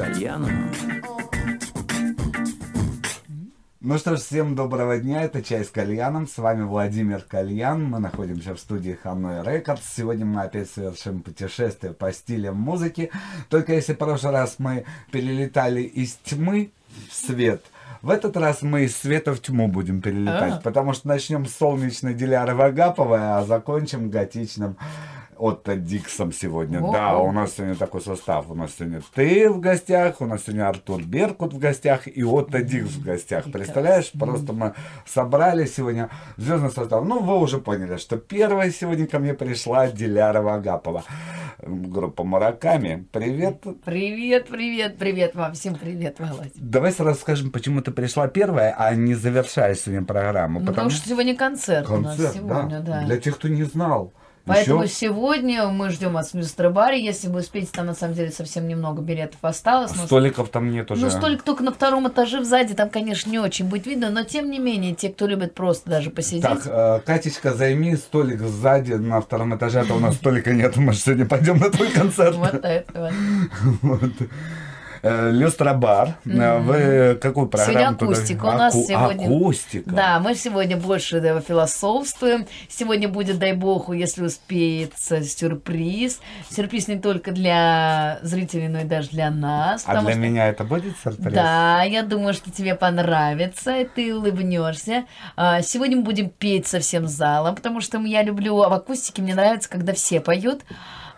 кальяном. Ну что ж, всем доброго дня, это «Чай с кальяном», с вами Владимир Кальян, мы находимся в студии Ханой Рекордс, сегодня мы опять совершим путешествие по стилям музыки, только если в прошлый раз мы перелетали из тьмы в свет, в этот раз мы из света в тьму будем перелетать, А. потому что начнем с солнечной Диляры Вагаповой, а закончим готичным Отто Диксом сегодня. О, да, у нас сегодня такой состав. У нас сегодня ты в гостях, у нас сегодня Артур Беркут в гостях и Отто Дикс в гостях. Представляешь, просто мы собрали сегодня звездный состав. Ну, вы уже поняли, что первая сегодня ко мне пришла Диляра Вагапова. Группа Мураками. Привет. Привет, привет, привет вам. Всем привет, Володя. Давай сразу скажем, почему ты пришла первая, а не завершаешь сегодня программу. Ну, потому что сегодня концерт, у нас концерт, сегодня, да. Для тех, кто не знал. Поэтому Еще сегодня мы ждем вас в Мистер Баре. Если вы успеете, там на самом деле совсем немного билетов осталось. но- столиков там нет уже. Ну, столик только на втором этаже сзади, там, конечно, не очень будет видно, но тем не менее, те, кто любит просто даже посидеть. Так, э, Катечка, займи столик сзади на втором этаже, а то у нас столика нет, мы же сегодня пойдем на твой концерт. Вот это вот. Э, Люстробар. Э, Вы какую программу? туда- акустика. У нас Аку- сегодня- Акустика. Да, мы сегодня больше да, философствуем. Сегодня будет, дай бог, если успеется, сюрприз. Сюрприз не только для зрителей, но и даже для нас. А для что- меня это будет сюрприз? Да, я думаю, что тебе понравится, и ты улыбнешься. А, Сегодня мы будем петь со всем залом, потому что я люблю, а в акустике мне нравится, когда все поют.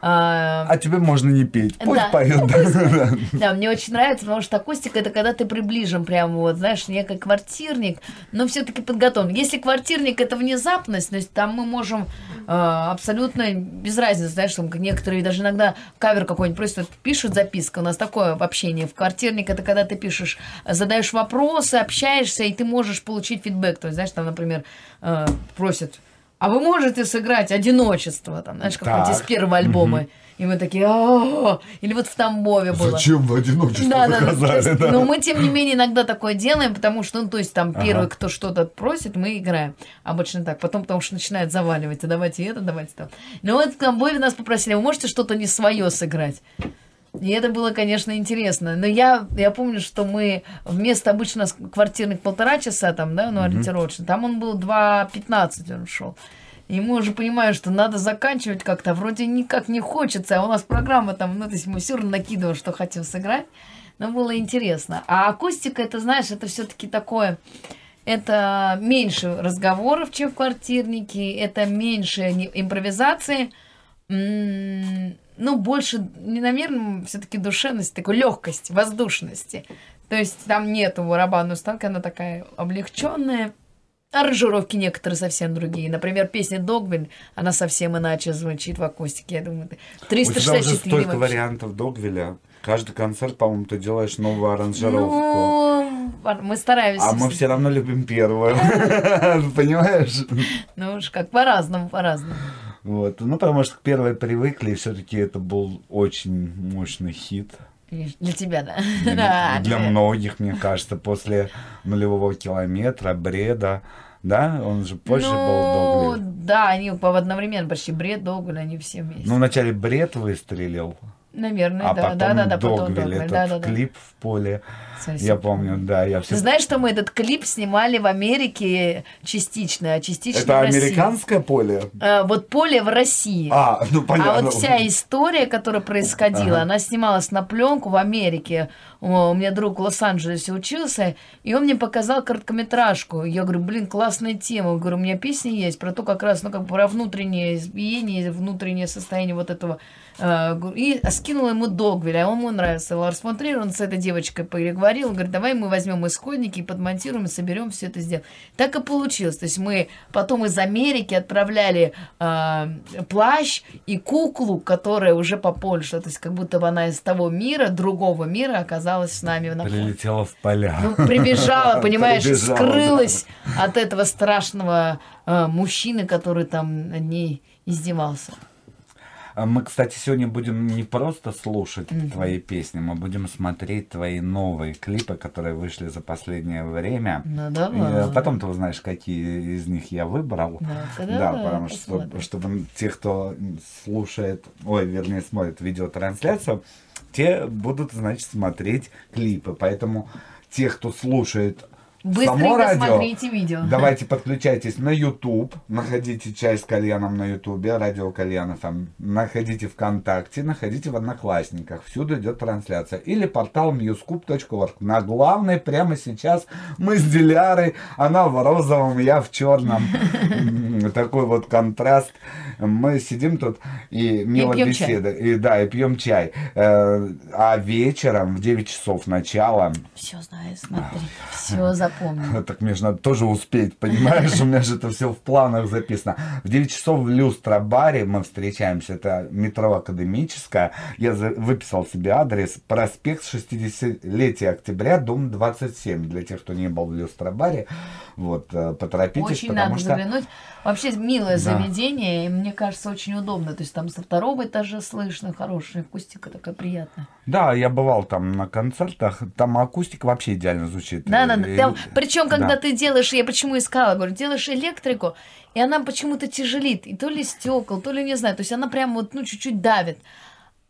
А, А тебе можно не петь. Пусть Да. поет. да. Да, мне очень нравится, потому что акустика это когда ты приближен прямо вот, знаешь, не как квартирник, но все-таки подготовлен. Если квартирник это внезапность, то есть там мы можем э, абсолютно без разницы, знаешь, там некоторые даже иногда кавер какой-нибудь просто пишут записка. У нас такое общение. В квартирник это когда ты пишешь, задаешь вопросы, общаешься, и ты можешь получить фидбэк. То есть, знаешь, там, например, э, просят а вы можете сыграть одиночество, там, знаешь, какой-нибудь из первого альбома. И мы такие, «А-а-а». или вот в Тамбове было. Зачем в одиночество Да, да, да. Да? Но мы, тем не менее, иногда такое делаем, потому что, ну, то есть, там, Ага. первый, кто что-то просит, мы играем. Обычно так. Потом, потому что начинает заваливать. А давайте это, давайте. Ну, вот в Тамбове нас попросили, вы можете что-то не свое сыграть? И это было, конечно, интересно. Но я, я помню, что мы вместо обычно квартирных полтора часа, там, да, ну, ориентировочно, там он был 2.15 он шел. И мы уже понимаем, что надо заканчивать как-то. Вроде никак не хочется, а у нас программа там, ну, то есть мы все равно накидываем, что хотим сыграть. Но было интересно. А акустика, это, знаешь, это все-таки такое... Это меньше разговоров, чем в квартирнике, это меньше импровизации, М, ну, больше, не, наверное, все-таки душевности, такой легкости, воздушности. То есть там нету барабанной установки, она такая облегченная. Аранжировки некоторые совсем другие. Например, песня «Догвиль», она совсем иначе звучит в акустике. Я думаю, ты- У тебя уже 364 столько вообще. вариантов Догвиля. Каждый концерт, по-моему, ты делаешь новую аранжировку. Ну, мы стараемся. А мы все равно любим первую. Понимаешь? Ну уж как, по-разному, по-разному. Вот. Ну, потому что к первой привыкли, все-таки это был очень мощный хит. Для тебя, да. Для, Да, для да. многих, мне кажется, после нулевого километра, бреда. Да, он же позже был Ну, Догвиль. да, они по- одновременно почти бред, Догвиль, они все вместе. Ну, вначале бред выстрелил, Наверное, а да, потом да, да, да, потом Догвиль, этот да, да, да. клип в поле. Совсем. Я помню, да, я все... Ты знаешь, что мы этот клип снимали в Америке частично, а частично Это в России? американское поле? Э, Вот поле в России. А, ну понятно. А вот вся история, которая происходила, Ага. она снималась на пленку в Америке. О, У меня друг в Лос-Анджелесе учился, и он мне показал короткометражку. Я говорю, блин, классная тема. Я говорю, у меня песни есть про то, как раз, ну, как бы про внутреннее избиение, внутреннее состояние вот этого. Э, И скинула ему Догвиля, а ему нравится. Ларс фон Триер, он с этой девочкой переговорил, он говорит, давай мы возьмем исходники и подмонтируем, и соберем все это сделаем. Так и получилось. То есть мы потом из Америки отправляли э, плащ и куклу, которая уже по полю шла. То есть как будто бы она из того мира, другого мира оказалась с нами на. Прилетела в поля. Ну, прибежала, понимаешь, Прибежала, скрылась от этого страшного э, мужчины, который там над ней издевался. А Мы, кстати, сегодня будем не просто слушать Мгм. твои песни, мы будем смотреть твои новые клипы, которые вышли за последнее время. Ну И, э, давай. потом ты узнаешь, какие из них я выбрал. Да, Да, давай, потому что, чтобы те, кто слушает, ой, вернее, смотрит видеотрансляцию, те будут, значит, смотреть клипы. Поэтому те, кто слушает Быстренько радио, смотрите видео. давайте подключайтесь на YouTube, находите чай с кальяном на YouTube, радио кальяна там, находите ВКонтакте, находите в Одноклассниках, всюду идет трансляция. Или портал muscoup.org. На главной прямо сейчас мы с Дилярой, она в розовом, я в черном. Такой вот контраст. Мы сидим тут и мило беседа. И да, и пьем чай. Э, А вечером в 9 часов начала Все знаю, смотри, все запомнил. так мне же надо тоже успеть, понимаешь? У меня же это все в планах записано. В 9 часов в Люстра-баре мы встречаемся. Это метро Академическая. Я выписал себе адрес. Проспект 60-летия октября, дом 27. Для тех, кто не был в Люстра-баре. Вот, э, поторопитесь, Очень потому надо что... заглянуть. Вообще милое Да. заведение, и мне кажется, очень удобно. То есть там со второго этажа слышно, хорошая акустика такая приятная. Да, я бывал там на концертах. Там акустика вообще идеально звучит. Да, да, Э, да. Причем, когда да. ты делаешь, я почему искала, говорю, делаешь электрику, и она почему-то тяжелит, и то ли стекол, то ли не знаю, то есть она прям вот, ну, чуть-чуть давит.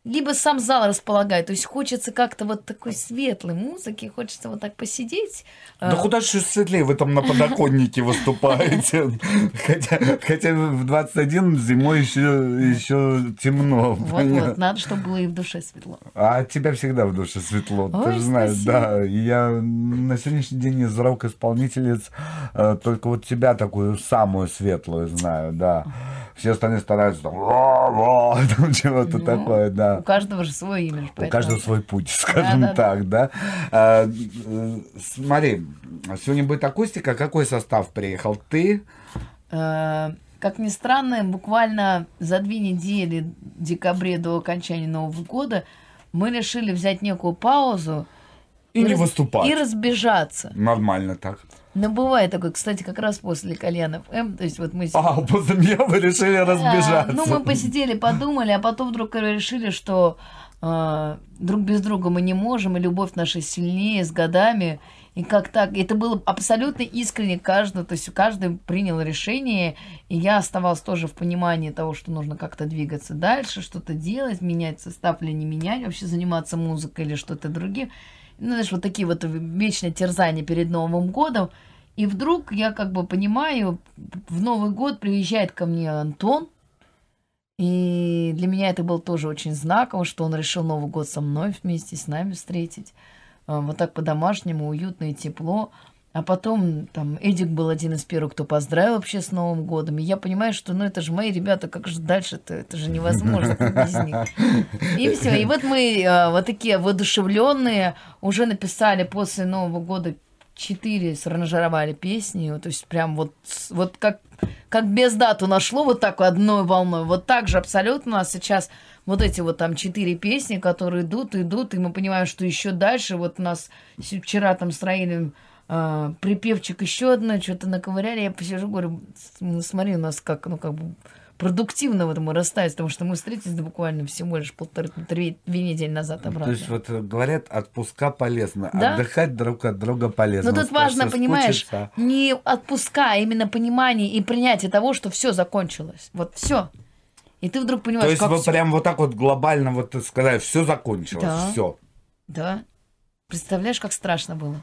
Либо сам зал располагает, то есть хочется как-то вот такой светлой музыки, хочется вот так посидеть. Да А, куда же светлее, вы там на подоконнике выступаете. Хотя, хотя в 21 зимой еще, еще темно. Вот, вот, надо, чтобы было и в душе светло. А тебя всегда в душе светло, ты же знаешь, спасибо. да. Я на сегодняшний день из рок-исполнительниц э, только вот тебя такую самую светлую знаю, да. Все остальные стараются там, «Ва-ва», там чего-то Ну, такое, да. У каждого же свой имидж. У поэтому- каждого свой путь, скажем Да-да-да. так, да. А, э, смотри, сегодня будет акустика. Какой состав приехал? Ты? Э, Как ни странно, буквально за две недели в декабре до окончания Нового года мы решили взять некую паузу И не раз- выступать. и разбежаться. Нормально так. Но бывает такое, кстати, как раз после Кальяна ФМ, то есть вот мы... А, после меня вы решили А, разбежаться. Ну, мы посидели, подумали, а потом вдруг решили, что а, друг без друга мы не можем, и любовь наша сильнее с годами. И как так? Это было абсолютно искренне каждый, то есть каждый принял решение, и я оставалась тоже в понимании того, что нужно как-то двигаться дальше, что-то делать, менять состав или не менять, вообще заниматься музыкой или что-то другим. Ну, знаешь, вот такие вот вечные терзания перед Новым годом. И вдруг я как бы понимаю, в Новый год приезжает ко мне Антон, и для меня это было тоже очень знаково, что он решил Новый год со мной вместе с нами встретить. А, Вот так по-домашнему, уютно и тепло. А потом там Эдик был один из первых, кто поздравил вообще с Новым годом. И я понимаю, что ну это же мои ребята, как же дальше-то? Это же невозможно без них. И все. И вот мы а, вот такие воодушевленные уже написали после Нового года четыре саранжировали песни. То есть прям вот, вот как, как без дату нашло вот так одной волной. Вот так же абсолютно у нас сейчас вот эти вот там четыре песни, которые идут, идут, и мы понимаем, что еще дальше. Вот у нас вчера там с Раилем а, припевчик еще одно, что-то наковыряли. Я посижу, говорю, «С- ну, смотри, у нас как, ну, как бы продуктивно вот мы расстались, потому что мы встретились буквально всего лишь полторы, две, две недели назад То обратно. есть вот э, говорят, отпуска полезно, Да. отдыхать друг от друга полезно. Но тут Вот важно, понимаешь, скучиться. не отпускай, а именно понимание и принятие того, что все закончилось. Вот все. И ты вдруг понимаешь, То есть как вы всё- прям вот так вот глобально вот сказали, все закончилось, Да. все. Да. Представляешь, как страшно было?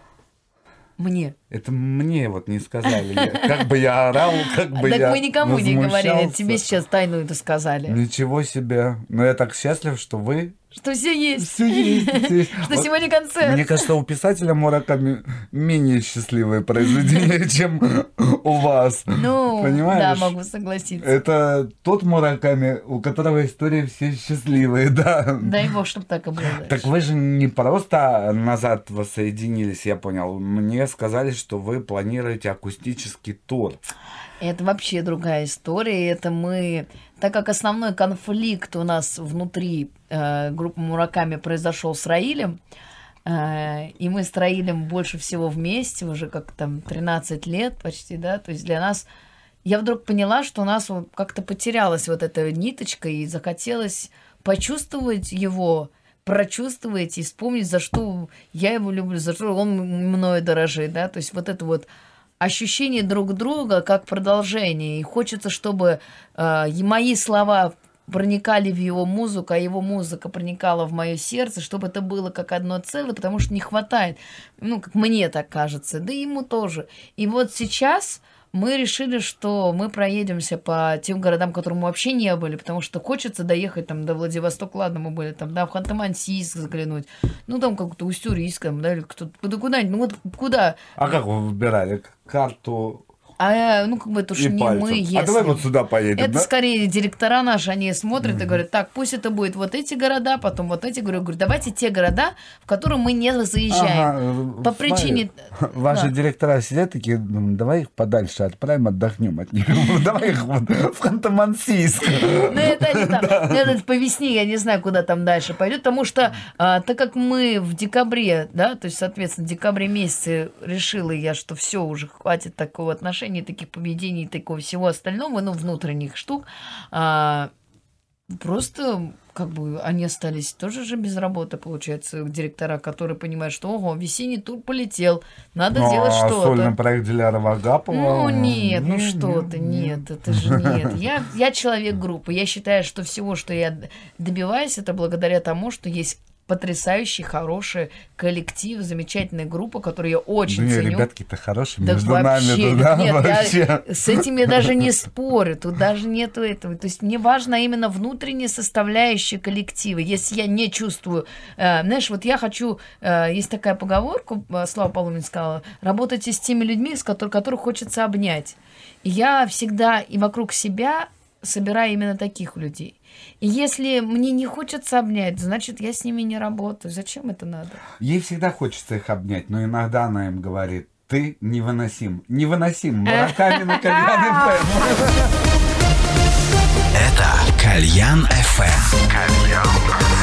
Мне. Это мне вот не сказали. Я- Как бы я орал, как бы так я мы никому не говорили, тебе сейчас тайну это сказали. Ничего себе. Но я так счастлив, что вы Что все есть. все есть. Что Вот сегодня концерт. Мне кажется, у писателя Мураками менее счастливые произведения, чем у вас. Ну, Понимаешь? да, могу согласиться. Это тот Мураками, у которого истории все счастливые, да. Дай бог, чтобы так и было. Так вы же не просто назад воссоединились, я понял. Мне сказали, что вы планируете акустический тур. Это вообще другая история. Это мы, так как основной конфликт у нас внутри э, группы Мураками произошел с Раилем, э, и мы с Раилем больше всего вместе, уже как там 13 лет почти, да, то есть для нас я вдруг поняла, что у нас как-то потерялась вот эта ниточка, и захотелось почувствовать его, прочувствовать и вспомнить, за что я его люблю, за что он мною дорожит, да, то есть вот это вот ощущение друг друга как продолжение. И хочется, чтобы э, мои слова проникали в его музыку, а его музыка проникала в мое сердце, чтобы это было как одно целое, потому что не хватает, ну, как мне так кажется, да и ему тоже. И вот сейчас мы решили, что мы проедемся по тем городам, которым мы вообще не были, потому что хочется доехать там до Владивостока, ладно, мы были там, да, в Ханты-Мансийск заглянуть, ну, там как-то Усть-Урийском, да, или кто-то, куда-нибудь, ну, вот куда. А как вы выбирали карту а, ну, как бы это уж не пальцем. мы, если... А давай вот сюда поедем, Это да? скорее директора наши, они смотрят mm-hmm. и говорят, так, пусть это будет вот эти города, потом вот эти, говорю, говорю давайте те города, в которые мы не заезжаем. Ага, По смотри, причине... Ваши да. директора сидят такие, давай их подальше отправим, отдохнем от них. Давай их в Ханты-Мансийск. Ну, это не там. Это по весне, я не знаю, куда там дальше пойдет, потому что, а, так как мы в декабре, да, то есть, соответственно, в декабре месяце решила я, что все уже хватит такого отношения, отношений, таких поведений, такого всего остального, ну, внутренних штук, а, просто как бы они остались тоже же без работы, получается, директора, которые понимают, что, ого, весенний тур полетел, надо ну, делать а что-то. сольный проект Диляра Вагапова? Ну, нет, ну что ты, нет, это же нет. Я, я человек группы, я считаю, что всего, что я добиваюсь, это благодаря тому, что есть потрясающий, хороший коллектив, замечательная группа, которую я очень ну, ценю. ребятки-то хорошие, да между вообще, нами туда нет, вообще. Я, с этим я даже не спорю, тут даже нету этого. То есть мне важна именно внутренняя составляющая коллектива. Если я не чувствую, э, знаешь, вот я хочу, э, есть такая поговорка, э, Слава Павловна сказала, работайте с теми людьми, с которых, которых хочется обнять. И я всегда и вокруг себя собираю именно таких людей. И если мне не хочется обнять, значит, я с ними не работаю. Зачем это надо? Ей всегда хочется их обнять, но иногда она им говорит, ты невыносим. Невыносим. Мураками на Кальян Это Кальян ФМ. Кальян ФМ.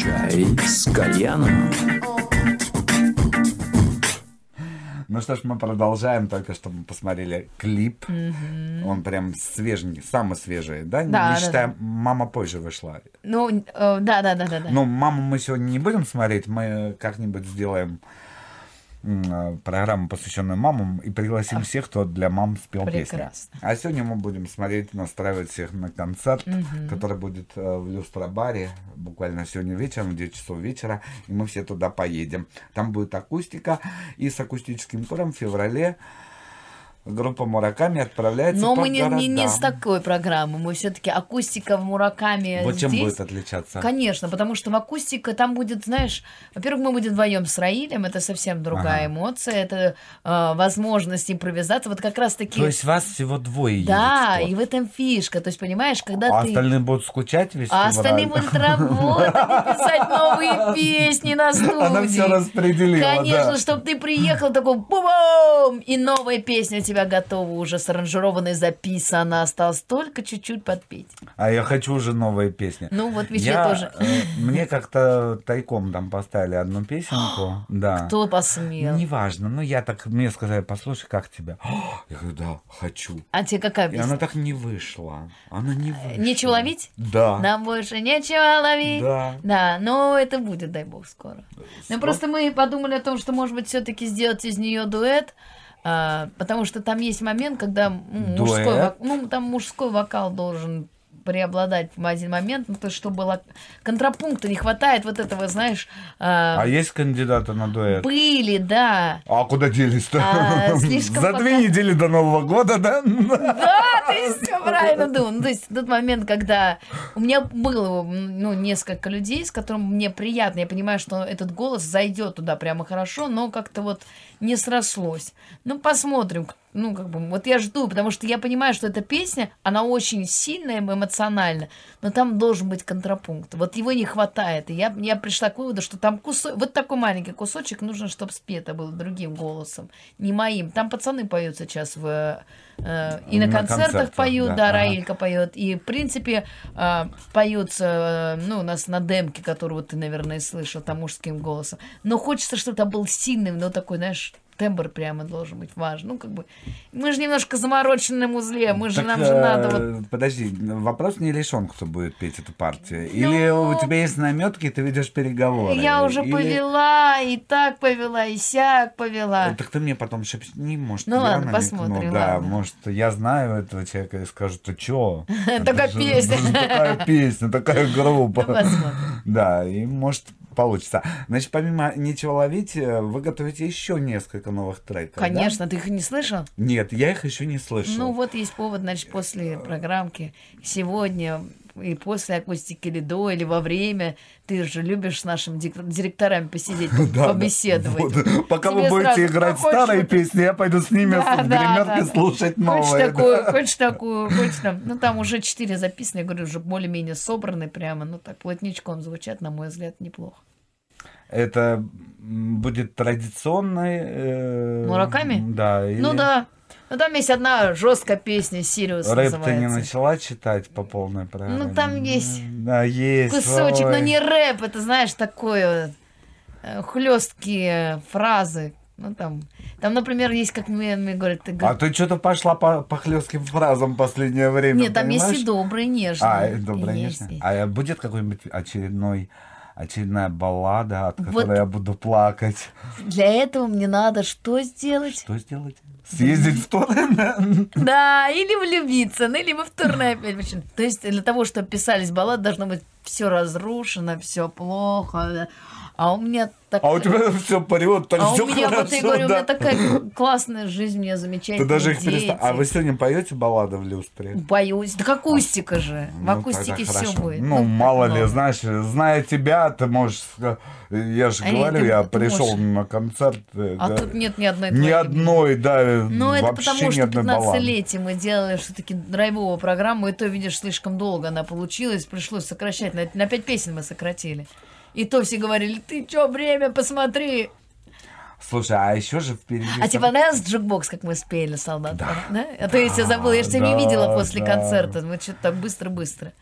Чай с кальяном. Ну что ж, мы продолжаем. Только что мы посмотрели клип. Он прям свеженький, самый свежий, да? Да, не да, считая, да. мама позже вышла. Ну, э, да, да, да, да, да. Ну, маму мы сегодня не будем смотреть, мы как-нибудь сделаем программу, посвященную мамам, и пригласим всех, кто для мам спел. Прекрасно. А сегодня мы будем смотреть, настраивать всех на концерт, который будет э, в Люстробаре буквально сегодня вечером, в 9 часов вечера, и мы все туда поедем. Там будет акустика, и с акустическим туром в феврале группа Мураками отправляется Но по мы не, не, не с такой программы. Мы все-таки акустика в Мураками Вот чем здесь. будет отличаться? Конечно, потому что в акустика там будет, знаешь, во-первых, мы будем вдвоем с Раилем, это совсем другая Ага. эмоция, это э, возможность импровизации. Вот как раз-таки. То есть вас всего двое да, едет и в этом фишка. То есть, понимаешь, когда А ты. остальные будут скучать весь А февраль? остальные будут работать писать новые песни на студии. Она все распределила, Конечно, да. чтобы ты приехал такой бум и новая песня у тебя готова уже саранжированная, записана, осталось только чуть-чуть подпеть. А я хочу уже новые песни. Ну, вот ведь я, я тоже. э, Мне как-то тайком там поставили одну песенку. да. Кто посмел? Неважно, ну я так, мне сказали, послушай, как тебя? Я говорю, да, хочу. А тебе какая И песня? она так не вышла. Она не вышла. Нечего ловить? Да. Нам больше нечего ловить. Да. Да, но это будет, дай бог, скоро. Ну, просто мы подумали о том, что, может быть, все-таки сделать из нее дуэт, а, потому что там есть момент, когда мужской, вок- ну, там мужской вокал должен преобладать в один момент, ну, то чтобы было контрапункта не хватает вот этого, знаешь, а, А есть кандидаты на дуэт? были, да. А куда делись-то? А, слишком За пока- две недели до Нового года, да? Да, ты все правильно думал. Ну, то есть тот момент, когда у меня было ну, несколько людей, с которыми мне приятно, я понимаю, что этот голос зайдет туда прямо хорошо, но как-то вот не срослось. Ну, посмотрим. Ну, как бы, вот я жду, потому что я понимаю, что эта песня, она очень сильная, эмоциональна, но там должен быть контрапункт. Вот его не хватает. И я, я пришла к выводу, что там кусок, вот такой маленький кусочек нужно, чтобы спето было другим голосом, не моим. Там пацаны поют сейчас в, и на, На концертах, концертах, поют, да, да, ага. Раилька поет. И, в принципе, э, поются, э, ну, у нас на демке, которую ты, наверное, слышал, там мужским голосом. Но хочется, чтобы это был сильным, но такой, знаешь, тембр прямо должен быть важен. Ну, как бы, мы же немножко заморочены на узле, мы же, Так, нам же надо вот... э, Подожди, вопрос не решен, кто будет петь эту партию. Или у тебя есть наметки, ты ведешь переговоры. Ну, Я уже Или- повела, и так повела, и сяк повела. Э, Так ты мне потом шепни, может, Ну ладно, посмотрим, Да, ладно. может, я знаю этого человека и скажу, ты чё? Такая песня. Такая песня, такая группа. Ну. Да, и может получится. Значит, помимо «Нечего ловить», вы готовите еще несколько новых треков, да? Конечно, ты их не слышал? Нет, я их еще не слышал. Ну, вот есть повод, значит, после программки сегодня и после акустики или до, или во время. Ты же любишь с нашими директорами посидеть, Да, да. побеседовать. Вот. Пока вы Тебе будете сразу, играть ну, хочешь старые песни, я пойду с ними Да, в да, гримерке да. слушать Хочешь новые. такую, да. хочешь такую, хочешь там. Ну, там уже четыре записаны, я говорю, уже более-менее собраны прямо. Ну, так плотничком звучат, на мой взгляд, неплохо. Это будет традиционный... э, Мураками? Да. или- Ну, да. Ну, там есть одна жесткая песня, Сириус Рэп ты называется. не начала читать по полной программе? Ну, там есть Да, есть. Кусочек, но ой. не рэп, это, знаешь, такое хлесткие фразы. Ну, там, там, например, есть, как мне, мне говорят, ты А ты что-то пошла по, по хлестким фразам в последнее время, нет, там есть понимаешь? и добрые, нежные. А, и Есть, нежное. есть. А будет какой-нибудь очередной очередная баллада, от которой Вот. я буду плакать. Для этого мне надо что сделать? Что сделать? Съездить в тур? Да, или влюбиться, ну, либо в турне опять. почему- То есть для того, чтобы писались баллады, должно быть все разрушено, все плохо. да. А у меня так... А у тебя все период, так А все у меня, хорошо, вот я говорю, у да. меня такая классная жизнь, у меня Ты замечательные даже их перестал. А вы сегодня поете баллады в люстре? Боюсь. Так акустика же. В Ну, акустике тогда все будет. Ну, так мало ли, много. знаешь, зная тебя, ты можешь... Я же А говорю, ты- я ты пришел можешь. на концерт. э, А да. тут нет ни одной Ни одной, да, Ну, это потому, что одной баллады. 15-летие мы делали все-таки драйвовую программу, и то, видишь, слишком долго она получилась, пришлось сокращать. На, на 5 песен мы сократили. И то все говорили, ты чё, время, посмотри. Слушай, а еще же впереди... А тебе понравился jukebox, как мы спели, солдат? Да. А то я тебя забыла, я же тебя не Да, видела после да. концерта. Мы что-то так быстро-быстро.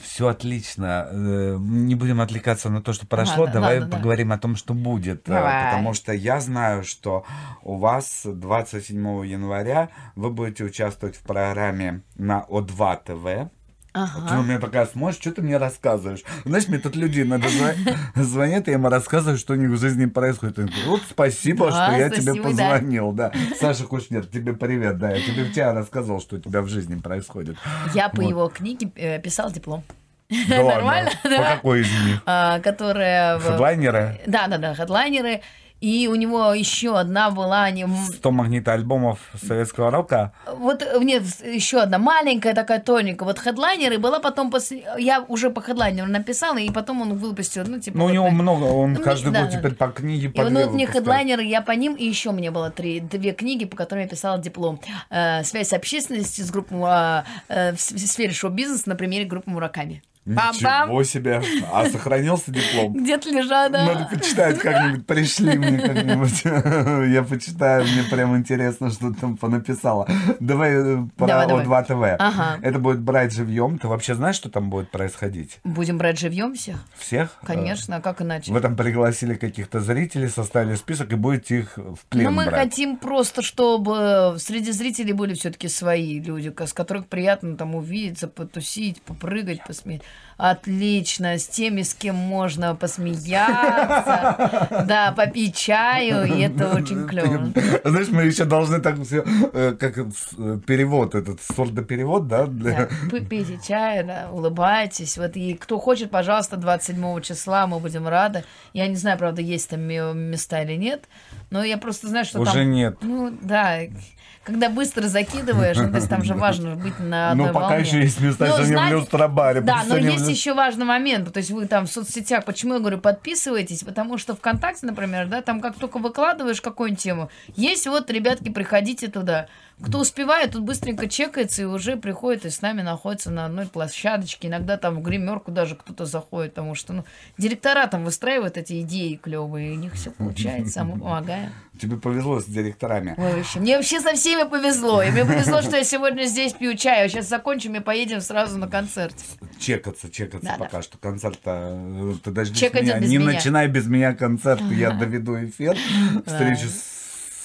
Все отлично. Э, Не будем отвлекаться на то, что прошло. Ладно, Давай ладно, да. поговорим о том, что будет. Э, Давай. Потому что я знаю, что у вас 27 января вы будете участвовать в программе на О2 ТВ. Ты на Ага. меня такая смотришь, что ты мне рассказываешь? Знаешь, мне тут люди зва- звонят, и я им рассказываю, что у них в жизни происходит. Они говорят, вот спасибо, Да, что я тебе спасибо, да. позвонил. Да. Саша Кушнер, тебе привет. Да, я тебе в тебя рассказывал, что у тебя в жизни происходит. Я по Вот. его книге э, писал диплом. Да ладно? Нормально, По да? какой из них? А, которая... Хедлайнеры? Да, да, да, хедлайнеры. И у него еще одна была не... м- 100 магнитоальбомов советского рока. Вот э, нет, еще одна маленькая такая тоненькая. Вот хедлайнер, и была потом после... Я уже по хедлайнеру написала, и потом он выпустил, ну, типа... Ну, у вот него так. много, он Ну, каждый да, год да. теперь по книге, И по вот две вот мне хедлайнеры, я по ним, и еще у меня было три, две книги, по которым я писала диплом. Э, связь с общественностью с группой а, э, с- в сфере шоу-бизнеса на примере группы Мураками. Ничего себе. А сохранился диплом? Где-то лежат, да. Надо почитать как-нибудь, пришли мне как-нибудь. Я почитаю, мне прям интересно, что ты там понаписала. Давай э, про Давай, давай. О2 ТВ. Ага. Это будет брать живьем. Ты вообще знаешь, что там будет происходить? Будем брать живьем всех? Всех? Конечно, а как Э, иначе? Вы там пригласили каких-то зрителей, составили список и будете их в плен Ну, мы брать. хотим просто, чтобы среди зрителей были все-таки свои люди, с которых приятно там увидеться, потусить, попрыгать, посмеять. Отлично, с теми, с кем можно посмеяться, да, попить чаю, и это очень клево. Знаешь, мы еще должны так все, как э, перевод, этот сурдоперевод, да? Да, пейте чай, да, улыбайтесь. Вот и кто хочет, пожалуйста, 27 числа мы будем рады. Я не знаю, правда, есть там ме- места или нет, но я просто знаю, что Уже там... нет. Ну, да, когда быстро закидываешь, ну, то есть там же важно быть на одной Ну, пока волне. еще есть места, Ну, что не в люстробаре. Да, но в есть лю- еще важный момент, то есть вы там в соцсетях, почему я говорю, подписывайтесь, потому что ВКонтакте, например, да, там как только выкладываешь какую-нибудь тему, есть вот, ребятки, приходите туда. Кто успевает, тут быстренько чекается и уже приходит и с нами находится на одной площадочке. Иногда там в гримерку даже кто-то заходит, потому что ну, директора там выстраивают эти идеи клевые, и у них все получается, а мы помогаем. Тебе повезло с директорами. Ой, мне вообще со всеми повезло. И мне повезло, что я сегодня здесь пью чай. А сейчас закончим и поедем сразу на концерт. Чекаться, чекаться Да, пока да. что. Концерт-то э, ты без Чек меня. Не меня. начинай без меня концерт, я доведу эфир, встречу Ладно.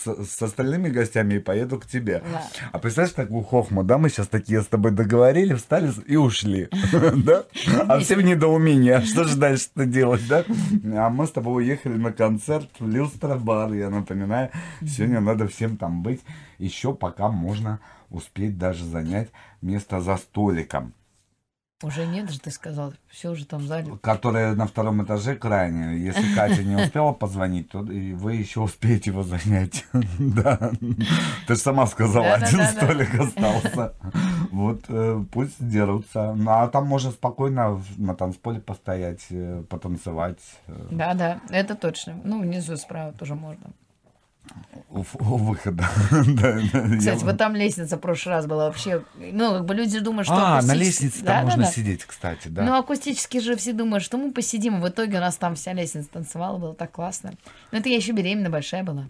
С с остальными гостями и поеду к тебе. Ладно. А представляешь, такую хохму, да, мы сейчас такие с тобой договорили, встали и ушли, да? А все в недоумении, а что же дальше-то делать, да? А мы с тобой уехали на концерт в Люстра бар, я напоминаю, сегодня надо всем там быть, еще пока можно успеть даже занять место за столиком. Уже нет же, ты сказал. Все уже там занял. Которая на втором этаже крайне. Если Катя не успела позвонить, то вы еще успеете его занять. Да. Ты же сама сказала, один столик остался. Вот э, пусть дерутся. Ну а там можно спокойно на танцполе постоять, э, потанцевать. э, Да, да, это точно. Ну, внизу справа тоже можно. У, у выхода. Да, да, я- Кстати, вот там лестница в прошлый раз была вообще... Ну, как бы люди думают, что... А, на акустически- лестнице Да, там да, можно да. сидеть, кстати, Ну, да. акустически же все думают, что мы посидим. В итоге у нас там вся лестница танцевала, было так классно. Но это я еще беременна большая была.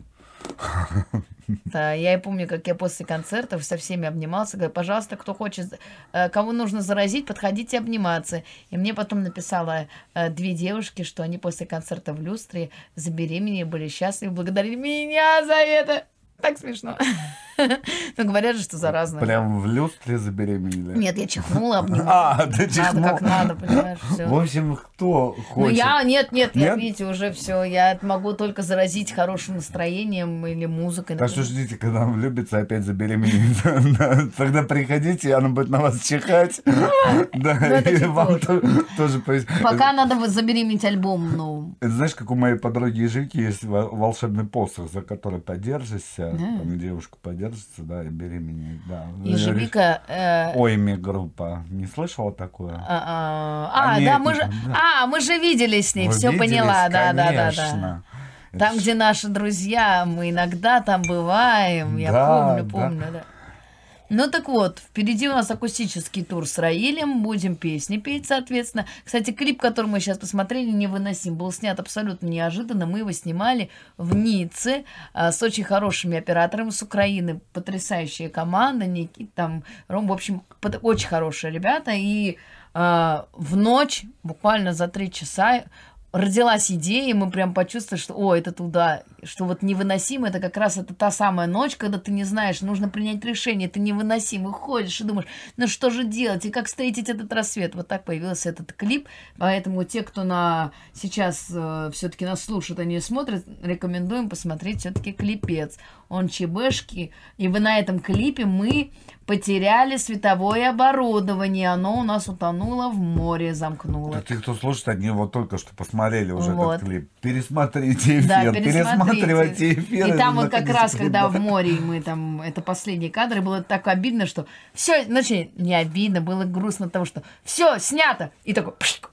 Да, я и помню, как я после концертов со всеми обнимался, говорю, пожалуйста, кто хочет, э, кого нужно заразить, подходите обниматься. И мне потом написала э, две девушки, что они после концерта в люстре забеременели, были счастливы, благодарили меня за это. Так смешно. Ну, говорят же, что заразно. Прям в люстре забеременели. Нет, я чихнула об него. А, ты Надо чихнул. как надо, понимаешь, В все. общем, кто Ну хочет? я, нет, нет, я, Нет? видите, уже все, я могу только заразить хорошим настроением или музыкой. Так что ждите, когда он влюбится, опять забеременеет. Да, Тогда приходите, и она будет на вас чихать. Да, Ну, это и вам тоже. Пока надо забеременеть альбом новым. Знаешь, как у моей подруги Ежики есть во- волшебный посох, за который подержишься, там девушка подержится, да, и беременеет, да. Ежевика... э, Ойми группа. Не слышала такое? А, а, а, Они- да, мы же, да. а, мы же виделись с ней, Вы все виделись? поняла, да, да, да, да. Там, где наши друзья, мы иногда там бываем, я Да, помню, да. помню, да. Ну так вот, впереди у нас акустический тур с Раилем, будем песни петь, соответственно. Кстати, клип, который мы сейчас посмотрели, невыносим, был снят абсолютно неожиданно. Мы его снимали в Ницце а, с очень хорошими операторами с Украины, потрясающая команда, Никит, там, Ром, в общем, под- очень хорошие ребята. И а, в ночь, буквально за три часа, родилась идея, и мы прям почувствовали, что, о, это туда, что вот невыносимо, это как раз это та самая ночь, когда ты не знаешь, нужно принять решение, ты невыносимо, ходишь и думаешь, ну что же делать, и как встретить этот рассвет. Вот так появился этот клип, поэтому те, кто на сейчас все-таки нас слушают, они смотрят, рекомендуем посмотреть все-таки клипец. Он чебешки, и вы на этом клипе мы потеряли световое оборудование, оно у нас утонуло в море, замкнуло. А те, кто слушает, они вот только что посмотрели уже Вот. этот клип. Пересмотрите эфир, Да, пересматривайте эфир. И там вот как раз, когда в море мы там, это последние кадры, было так обидно, что все, значит, не обидно, было грустно от того, что все, снято. И такой... пшик.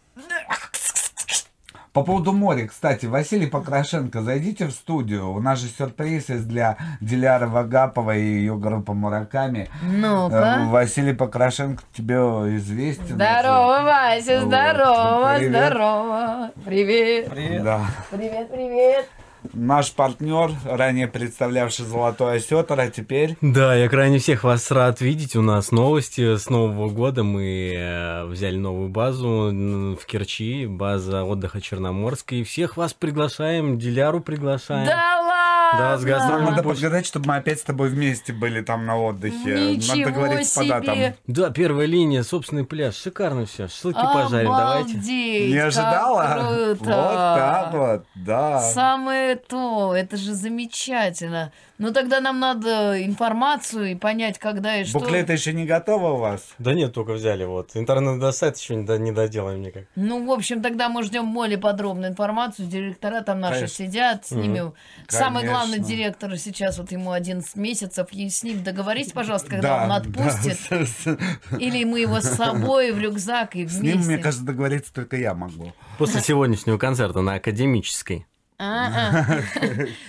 По поводу моря, кстати, Василий Покрашенко, зайдите в студию. У нас же сюрприз есть для Диляры Вагаповой и ее группы Мураками. Э, Ну-ка. Василий Покрашенко тебе известен. Здорово, Вася, Вот. здорово, Привет. здорово. Привет. уже. Да. Привет, привет. Наш партнер, ранее представлявший Золотой Осетр, а теперь... Да, я крайне всех вас рад видеть. У нас новости с Нового года. Мы э, взяли новую базу в Керчи, база отдыха Черноморской. И всех вас приглашаем, Диляру приглашаем. Да ладно. Да, с гастролем. Нам надо Больше- подгадать, чтобы мы опять с тобой вместе были там на отдыхе. Ничего надо говорить по датам. себе. Да, первая линия, собственный пляж. Шикарно все. Шашлыки пожарим, давайте. Обалдеть, Не как ожидала? круто. Вот так вот, да. Самое то, это же замечательно. Ну тогда нам надо информацию и понять, когда и что. Буклеты еще не готовы у вас? Да нет, только взяли вот. Интернет до сайта еще не, до- не доделаем никак. Ну, в общем, тогда мы ждем более подробную информацию. Директора там наши Конечно. сидят, с ними. Самый Конечно. Главный директор сейчас, вот ему 11 месяцев, и с ним договорись, пожалуйста, когда он отпустит. да. С- Или мы его с собой в рюкзак и С вместе. ним, мне кажется, договориться только я могу. После сегодняшнего концерта на Академической. А-а.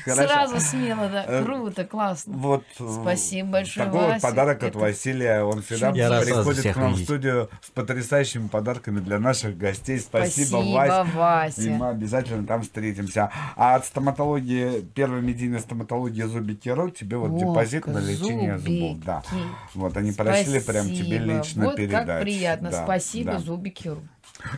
Хорошо. Сразу смело, да. Э, Круто, классно. Вот. э, Спасибо большое, Такой вот Вася. подарок от Василия. Он всегда Я приходит к нам в студию с потрясающими подарками для наших гостей. Спасибо, Спасибо, Вася. И мы обязательно там встретимся. А от стоматологии, первой медийной стоматологии Зубики Ру тебе вот депозит на лечение зубов. Да. зубики. Вот они просили прям тебе лично вот передать. как приятно. Спасибо, да. Зубики.ру.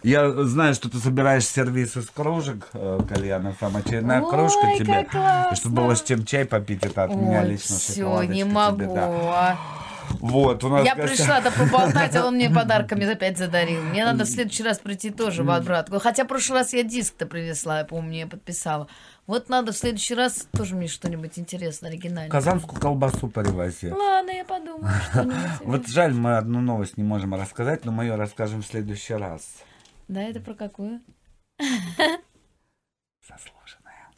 Я знаю, что ты собираешь сервис из кружек, э, Кальян ФМ. Очередная Ой, кружка тебе. чтобы было с чем чай попить, это от меня Ой, лично все, не тебе, могу. да. а. Вот, у нас Я в гостях- пришла-то поболтать, а он мне подарками опять задарил. Мне надо в следующий раз прийти тоже в обратку. Хотя в прошлый раз я диск-то принесла, я помню, я подписала. Вот надо в следующий раз тоже мне что-нибудь интересное, оригинальное. Казанскую колбасу привози. Ладно, я подумаю. Вот жаль, мы одну новость не можем рассказать, но мы ее расскажем в следующий раз. Да, это про какую? Заслуженная.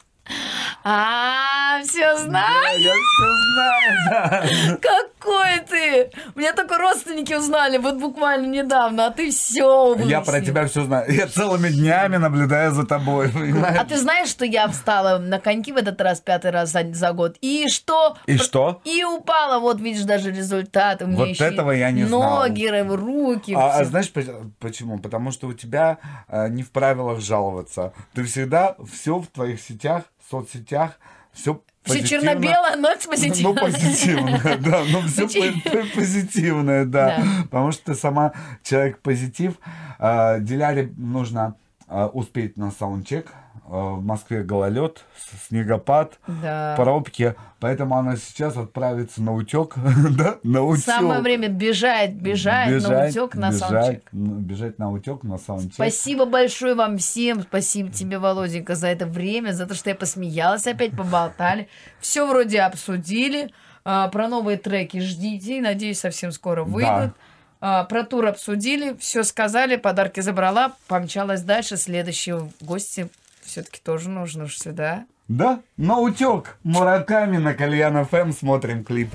А, все знаю. Я все знаю, да. Какой ты! Меня только родственники узнали, вот буквально недавно, а ты все Я про тебя все знаю. Я целыми днями наблюдаю за тобой, понимаешь? А ты знаешь, что я встала на коньки в этот раз, пятый раз за, за год? И что? И что? И упала, вот видишь, даже результат. У меня Вот еще этого я не знал. Ноги, руки. А, а знаешь по- почему? Потому что у тебя э, не в правилах жаловаться. Ты всегда все в твоих сетях, соцсетях, все Все черно-белое, но позитивно. Ну, позитивное, да. Ну, все позитивное, да. Потому что сама человек позитив. А, Диляре нужно а, успеть на саундчек Э, в Москве гололед, снегопад, да. пробки, поэтому она сейчас отправится на утек, да, на утек. Самое время бежать, бежать, бежать на утек, на бежать, саундчек. Бежать на утек, на саундчек. Спасибо большое вам всем, спасибо тебе, Володенька, за это время, за то, что я посмеялась, опять поболтали, все вроде обсудили, а, про новые треки ждите, надеюсь, совсем скоро выйдут. Да. Про тур обсудили, все сказали, подарки забрала, помчалась дальше. Следующие гости все-таки тоже нужно же сюда. Да? На утек. Мураками на Кальян ФМ эм смотрим клип.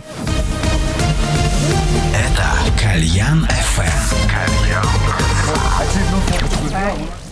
Это Кальян ФМ. Эм. Кальян. Очередную фотку сделал.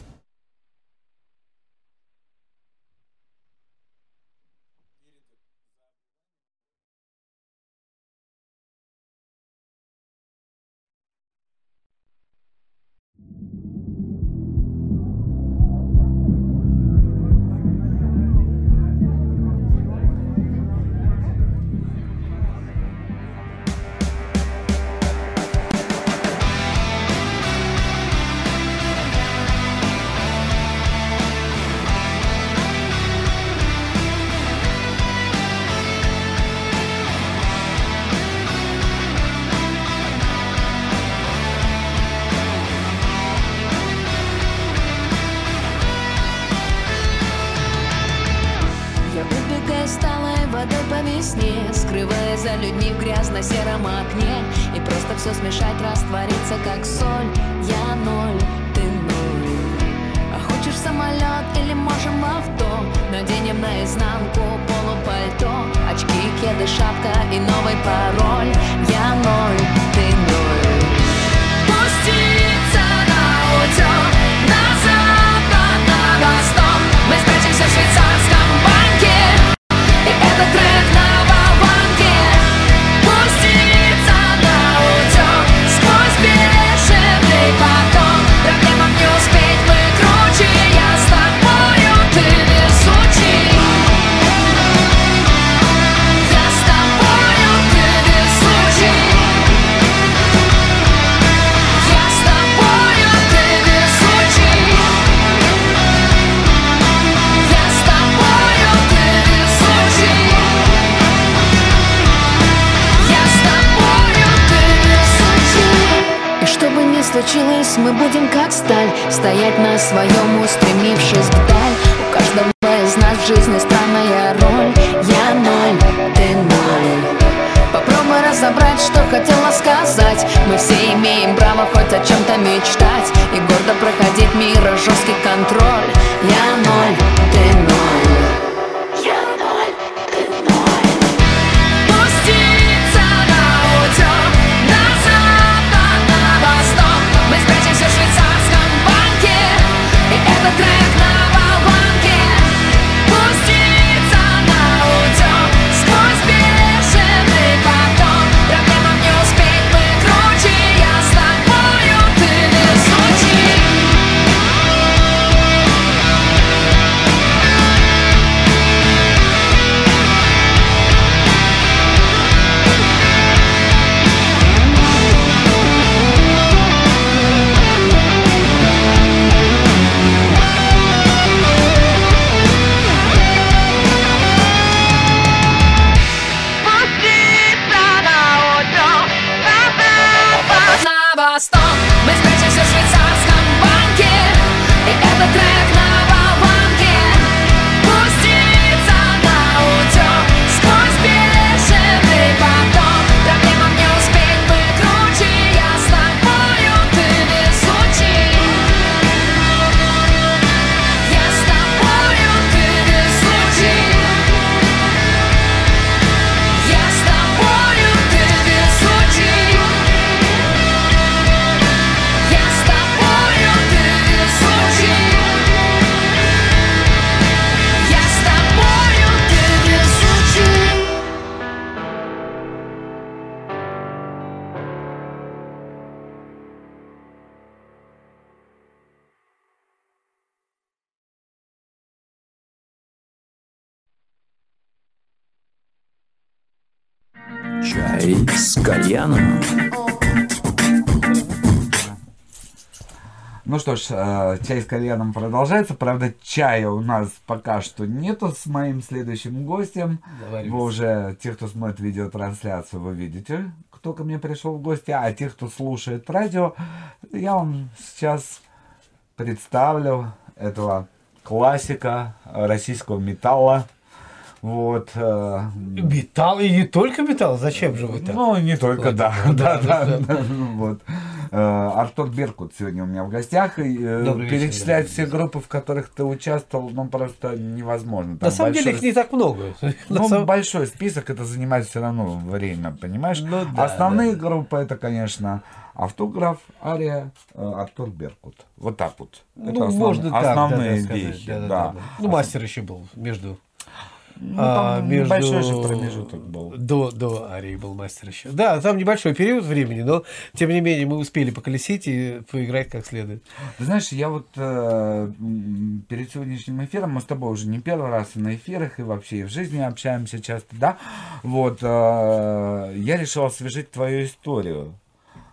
Чай с кальяном продолжается. Правда, чая у нас пока что нету с моим следующим гостем. Заваривается. Вы уже, те, кто смотрит видеотрансляцию, вы видите, кто ко мне пришел в гости. А те, кто слушает радио, я вам сейчас представлю этого классика российского металла. Вот. э, Металл и не только металл. Зачем же вы так? ну, не только, да. Да, да, да, Вот. Э, Артур Беркут сегодня у меня в гостях. И э, Добрый вечер, перечислять дорогие все друзья. группы, в которых ты участвовал, ну, просто невозможно. На Там самом деле их большой- не так много. На Ну, самом- большой список, это занимает все равно время, понимаешь? Ну да, Основные да. группы это, конечно, автограф, Ария, Артур Беркут. Вот так вот. Это Ну, основ- можно так, да, основные да, Да, да. да, да, да. Ну, мастер еще был между... Ну, а, там между- небольшой же промежуток был. До, до Арии был мастер еще. Да, там небольшой период времени, но тем не менее мы успели поколесить и поиграть как следует. Ты знаешь, я вот э, перед сегодняшним эфиром, мы с тобой уже не первый раз и на эфирах, и вообще и в жизни общаемся часто, да? Вот, э, я решил освежить твою историю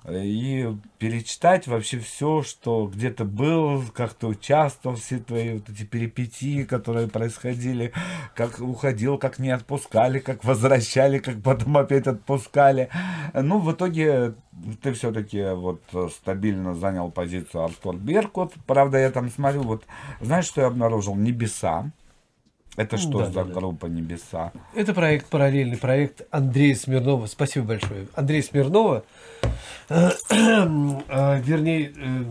и перечитать вообще все, что где-то был, как ты участвовал, все твои вот эти перипетии, которые происходили, как уходил, как не отпускали, как возвращали, как потом опять отпускали. Ну, в итоге ты все-таки вот стабильно занял позицию Артур Беркут. Правда, я там смотрю, вот знаешь, что я обнаружил? Небеса. Это что Да, за да, да. группа Небеса? Это проект, параллельный проект Андрея Смирнова. Спасибо большое. Андрей Смирнова, вернее, э,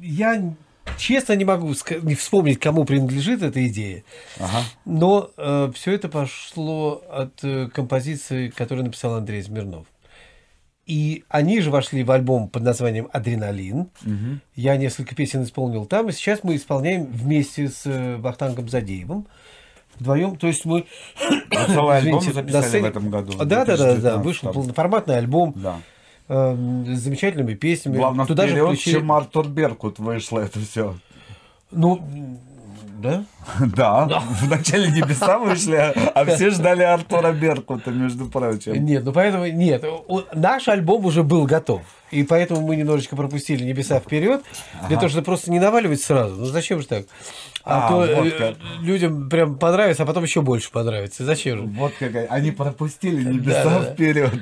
я честно не могу не вспомнить, кому принадлежит эта идея, Ага. но все это пошло от э, композиции, которую написал Андрей Смирнов. И они же вошли в альбом под названием «Адреналин». Мгм. Я несколько песен исполнил там, и сейчас мы исполняем вместе с э, Вахтангом Задеевым. Вдвоем, то есть мы... Целый альбом записали сцене- в этом году? Да, да, да, да, 2019. вышел полноформатный альбом Да. Э, с замечательными песнями. Главное, Туда же вперед, включили... чем Артур Беркут вышло это все. Ну, м, да? Да, вначале небеса вышли, а а все ждали Артура Беркута, между прочим. Нет, ну поэтому нет. Наш альбом уже был готов. И поэтому мы немножечко пропустили небеса вперед, для того, чтобы просто не наваливать сразу. Ну зачем же так? А, А, то вот э, как. людям прям понравится, а потом еще больше понравится. Зачем же? Вот какая. Они пропустили небеса Да, вперед.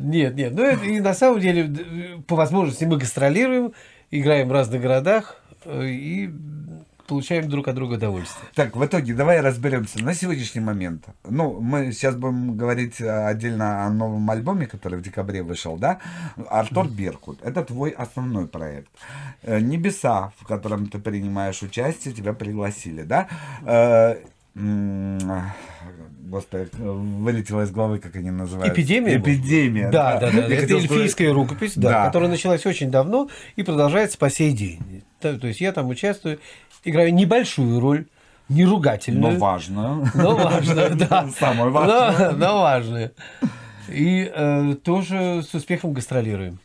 Нет, нет. Ну, это, и на самом деле, д- по возможности, мы гастролируем, играем в разных городах э, и получаем друг от друга удовольствие. Так, в итоге давай разберемся. На сегодняшний момент, ну, мы сейчас будем говорить э, отдельно о новом альбоме, который в декабре вышел, да? Артур Беркут. Это твой основной проект. Э, Небеса, в котором ты принимаешь участие, тебя пригласили, да? Э, Господи, вылетело из головы, как они называются. Эпидемия? Эпидемия. Да, да, да. Я Это хотел сказать- эльфийская рукопись, да, Да. которая началась очень давно и продолжается по сей день. То, то есть я там участвую, играю небольшую роль, не ругательную. Но важно. Но важную, да. Самое важное. Но, но важную. И э, тоже с успехом гастролируем.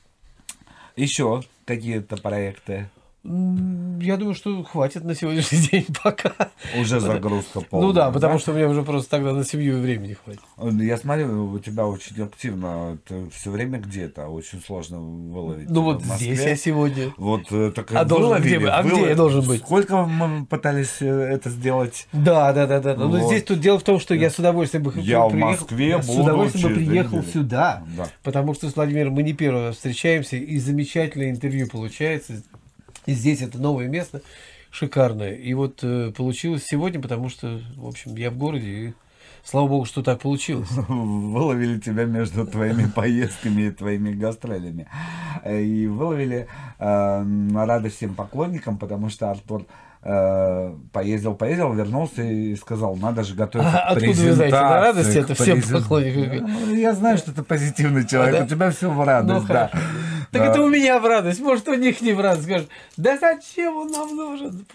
Еще какие-то проекты. Я думаю, что хватит на сегодняшний день пока. Уже загрузка полная. Ну да, потому что у меня уже просто тогда на семью времени хватит. Я смотрю, у тебя очень активно, ты все время где-то, очень сложно выловить. Ну тебя вот здесь я сегодня. Вот э, так А должен где бы- а где я должен быть? Сколько мы пытались э, это сделать? Да, да, да, да. Но Вот. здесь тут дело в том, что я с удовольствием бы Я в Москве я с удовольствием бы приехал сюда, Да. потому что с Владимиром мы не первый раз встречаемся, и замечательное интервью получается. И здесь это новое место шикарное. И вот э, получилось сегодня, потому что, в общем, я в городе, и слава богу, что так получилось. Выловили тебя между твоими поездками и твоими гастролями. Э, И выловили э, радость всем поклонникам, потому что Артур поездил, поездил, вернулся и сказал, надо же готовиться А к откуда вы знаете, на радость это всем презен- поклонникам? Ну, Я знаю, что ты позитивный человек, А, да? у тебя все в радость, Ну, да. хорошо. Так Да. это у меня в радость. Может, у них не в радость. Скажут, да зачем он нам нужен?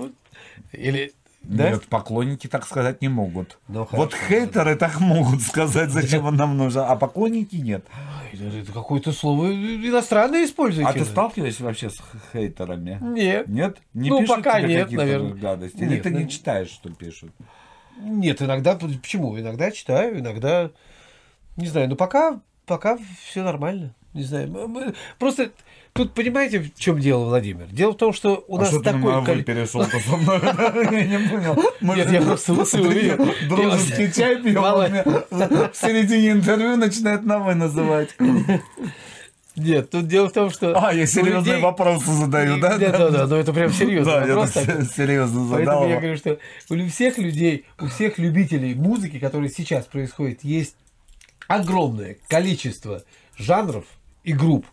Или... Да? Нет, поклонники так сказать не могут. Ну, вот хорошо, хейтеры так могут сказать, зачем он нам нужен, а поклонники нет. Это какое-то слово иностранное используете. А ты сталкиваешься вообще с хейтерами? Нет. Нет? Не Ну, пишут пока тебе нет, наверное. гадости? Или Нет, ты не наверное. читаешь, что пишут? Нет, иногда... Почему? Иногда читаю, иногда... Не знаю, но пока пока все нормально. Не знаю. Просто тут понимаете, в чем дело, Владимир? Дело в том, что у а нас что такой... на «вы» коли- перешел-то со мной? Я не понял. Нет, я просто лысый увидел. Дружеский чай пьем, в середине интервью начинает на «вы» называть. Нет, тут дело в том, что... А, я серьезные людей- вопросы задаю, да? Да, да, да, но это прям серьезный Да, я вопрос. так такой. серьезно Поэтому задал. я говорю, что у всех людей, у всех любителей музыки, которые сейчас происходит, есть огромное количество жанров и групп,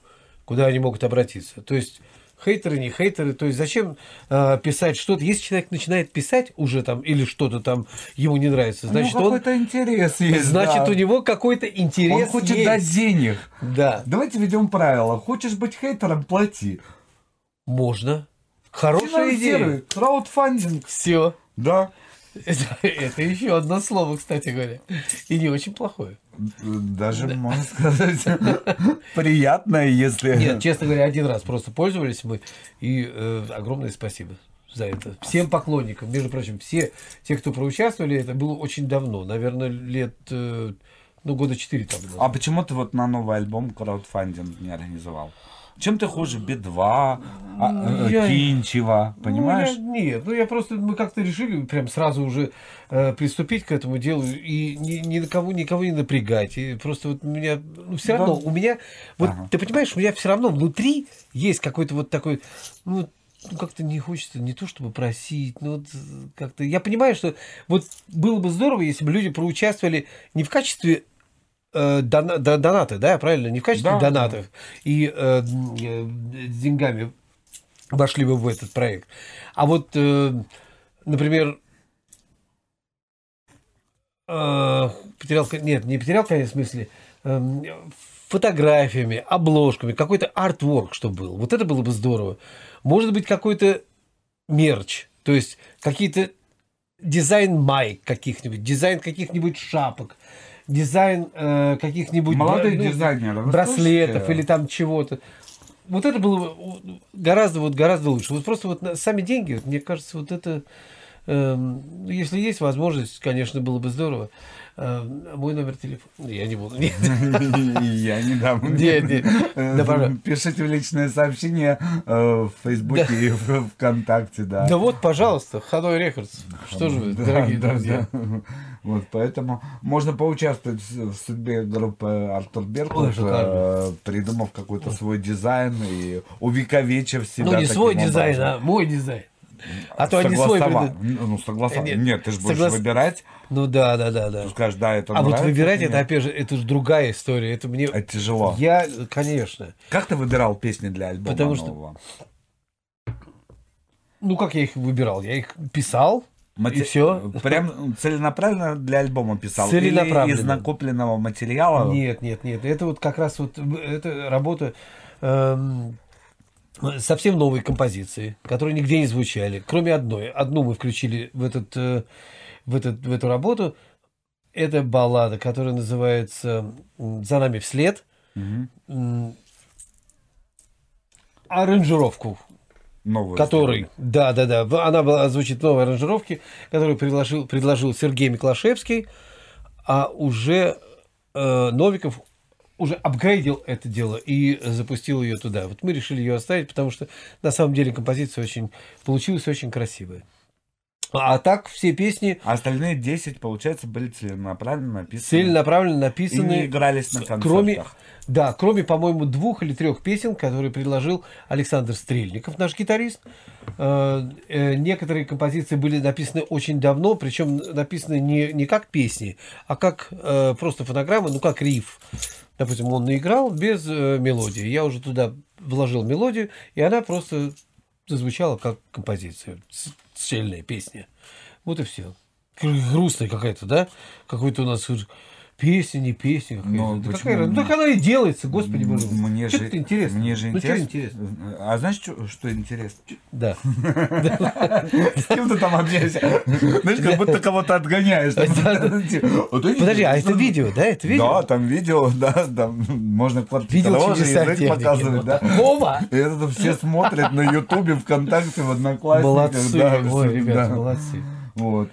куда они могут обратиться. То есть хейтеры, не хейтеры. То есть зачем э, писать что-то? Если человек начинает писать уже там или что-то там ему не нравится, значит, ну, он, какой-то интерес есть, значит да. у него какой-то интерес Он хочет есть. дать денег. Да, Давайте ведем правило. Хочешь быть хейтером, плати. можно. Хорошая идея. Краудфандинг. Все. Да. Это, это еще одно слово, кстати говоря. И не очень плохое. Даже, можно сказать, приятное, если... Нет, честно говоря, один раз просто пользовались мы, и э, огромное спасибо за это. Всем поклонникам, между прочим, все те, кто проучаствовали, это было очень давно, наверное, лет, э, ну, года четыре там. А почему ты вот на новый альбом краудфандинг не организовал? Чем ты хуже Би-2, а, э, я- Кинчева, понимаешь? Ну, я- нет, ну я просто, мы как-то решили прям сразу уже э, приступить к этому делу и ни, ни на кого, никого не напрягать. И просто вот у меня, ну все равно, у меня, вот Ага. ты понимаешь, у меня все равно внутри есть какой-то вот такой, ну, ну, как-то не хочется не то чтобы просить, но вот э, как-то... Я понимаю, что вот было бы здорово, если бы люди проучаствовали не в качестве э, дона- до- доната, да, правильно? Не в качестве Да. донатов и э, э, деньгами вошли бы в этот проект. А вот, э, например, э, потерял, нет, не потерял, конец, в смысле, эм, фотографиями, обложками, какой-то артворк, что был. Вот это было бы здорово. Может быть, какой-то мерч, то есть какие-то дизайн майк каких-нибудь, дизайн каких-нибудь шапок, дизайн э, каких-нибудь Молодые бра- ну, дизайнеры, вы браслетов или там чего-то. Вот это было бы гораздо, вот, гораздо лучше. Вот просто вот сами деньги, вот, мне кажется, вот это, ну, если есть возможность, конечно, было бы здорово. Эм, мой номер телефона, я не буду. Нет. Я не дам. Нет, нет. Э. Пишите в личные сообщения э, в Фейсбуке и в ВКонтакте, да. Да вот, пожалуйста, Ханой Рекордс. Что же вы, дорогие друзья. Вот, поэтому можно поучаствовать в судьбе группы Артур Беркут, э, придумав какой-то свой дизайн и увековечив себя. Ну, не свой дизайн, образом. а мой дизайн. А то они свой придут. Ну, согласовать. Нет, Нет, ты же будешь соглас- выбирать. Ну да, да, да, да. Ты скажешь, да, это А вот нравится, выбирать нет. это, опять же, это же другая история. Это мне... Это тяжело. Я, конечно. Как ты выбирал песни для альбома Потому что- нового? Ну, как я их выбирал? Я их писал, Мати- и все. Прям целенаправленно для альбома писал? Целенаправленно. Или из накопленного материала? Нет, нет, нет. Это вот как раз вот это работа эм, совсем новые композиции, которые нигде не звучали, кроме одной. Одну мы включили в этот э, в этот в эту работу. Это баллада, которая называется "За нами вслед". М, Аранжировку Новую. который, да, да, да, она была, звучит новой аранжировке, которую предложил, предложил Сергей Миклашевский, а уже э, Новиков уже апгрейдил это дело и запустил ее туда. Вот мы решили ее оставить, потому что на самом деле композиция очень получилась очень красивая. А так все песни А остальные 10, получается, были целенаправленно написаны. целенаправленно И не написаны. игрались на концертах. Кроме, да, кроме, по-моему, двух или трех песен, которые предложил Александр Стрельников, наш гитарист. Э, э, Некоторые композиции были написаны очень давно, причем написаны не, не как песни, а как э, просто фонограммы, ну как риф. Допустим, он наиграл без мелодии. Я уже туда вложил мелодию, и она просто зазвучала как композиция. С- Цельная песня. Вот и все. Грустная какая-то, да? Какой-то у нас песня, не песня Да почему? какая? Ну, так она и делается, господи боже. Мне Чё же это интересно. Мне же Ну, интересно. интересно? А знаешь, что, что интересно? Да. С кем ты там общаешься? Знаешь, как будто кого-то отгоняешь. Подожди, а это видео, да? Это видео? Да, там видео, да, там можно чудеса язык показывать, да. Вова! И это все смотрят на Ютубе, ВКонтакте, в Одноклассниках. Молодцы, ребята, да. молодцы. Вот.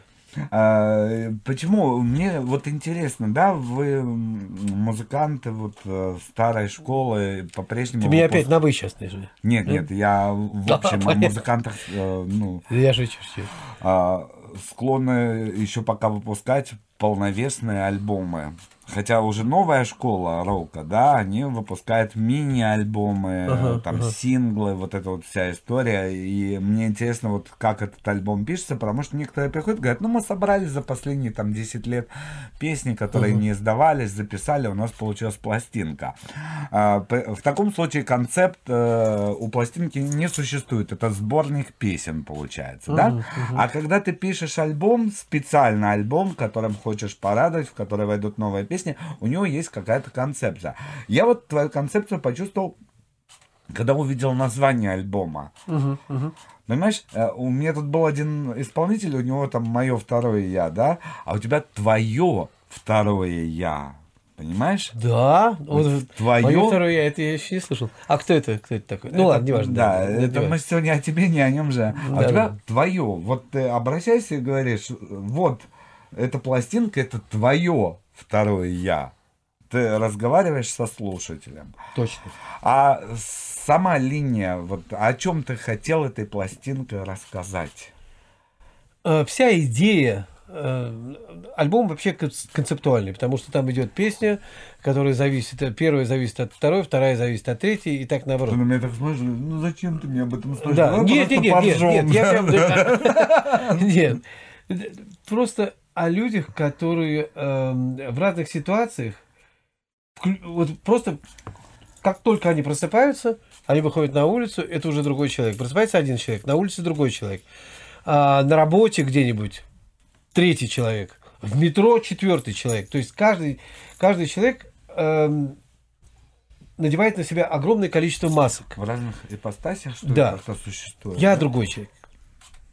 А, почему? Мне вот интересно, да, вы музыканты вот э, старой школы по-прежнему... Ты меня выпуск- опять на вы сейчас нажми. Нет, нет, я в Да, общем о понятно. музыкантах, э, ну, Я же чуть-чуть. а, склонны еще пока выпускать полновесные альбомы. Хотя уже новая школа рока, да, они выпускают мини-альбомы, Ага, там ага. синглы, вот эта вот вся история. И мне интересно, вот как этот альбом пишется, потому что некоторые приходят и говорят, ну мы собрали за последние там 10 лет песни, которые не издавались, записали, у нас получилась пластинка. А, В таком случае концепт э, у пластинки не существует. Это сборник песен получается, да? А когда ты пишешь альбом, специально альбом, которым хочешь порадовать, в который войдут новые песни, у него есть какая-то концепция. Я вот твою концепцию почувствовал, когда увидел название альбома. Понимаешь, э, у меня тут был один исполнитель, у него там мое второе я, да, а у тебя твое второе я. Понимаешь? Да, вот Твоё? Моё второе я, это я еще не слышал. А кто это? Кто это такой? Ну Это- ладно, неважно. Да, не это важно. мы сегодня о тебе, не о нем же. А у Да, тебя да. твое. Вот ты обращайся и говоришь, вот, эта пластинка, это твое второе я. Ты разговариваешь со слушателем. Точно. А сама линия, вот о чем ты хотел этой пластинкой рассказать? Э, Вся идея э, альбом вообще конц- концептуальный, потому что там идет песня, которая зависит, первая зависит от второй, вторая зависит от третьей, и так Ты наоборот. на меня так смотришь, ну зачем ты мне об этом спрашиваешь? Да, нет, нет, нет, нет, нет, я прям... Нет. Просто о людях, которые эм, в разных ситуациях, вот просто как только они просыпаются, они выходят на улицу, это уже другой человек. Просыпается один человек, на улице другой человек. А на работе где-нибудь третий человек. В метро четвертый человек. То есть каждый, каждый человек эм, надевает на себя огромное количество масок. В разных ипостасях, что Да. существует? Я да? другой человек.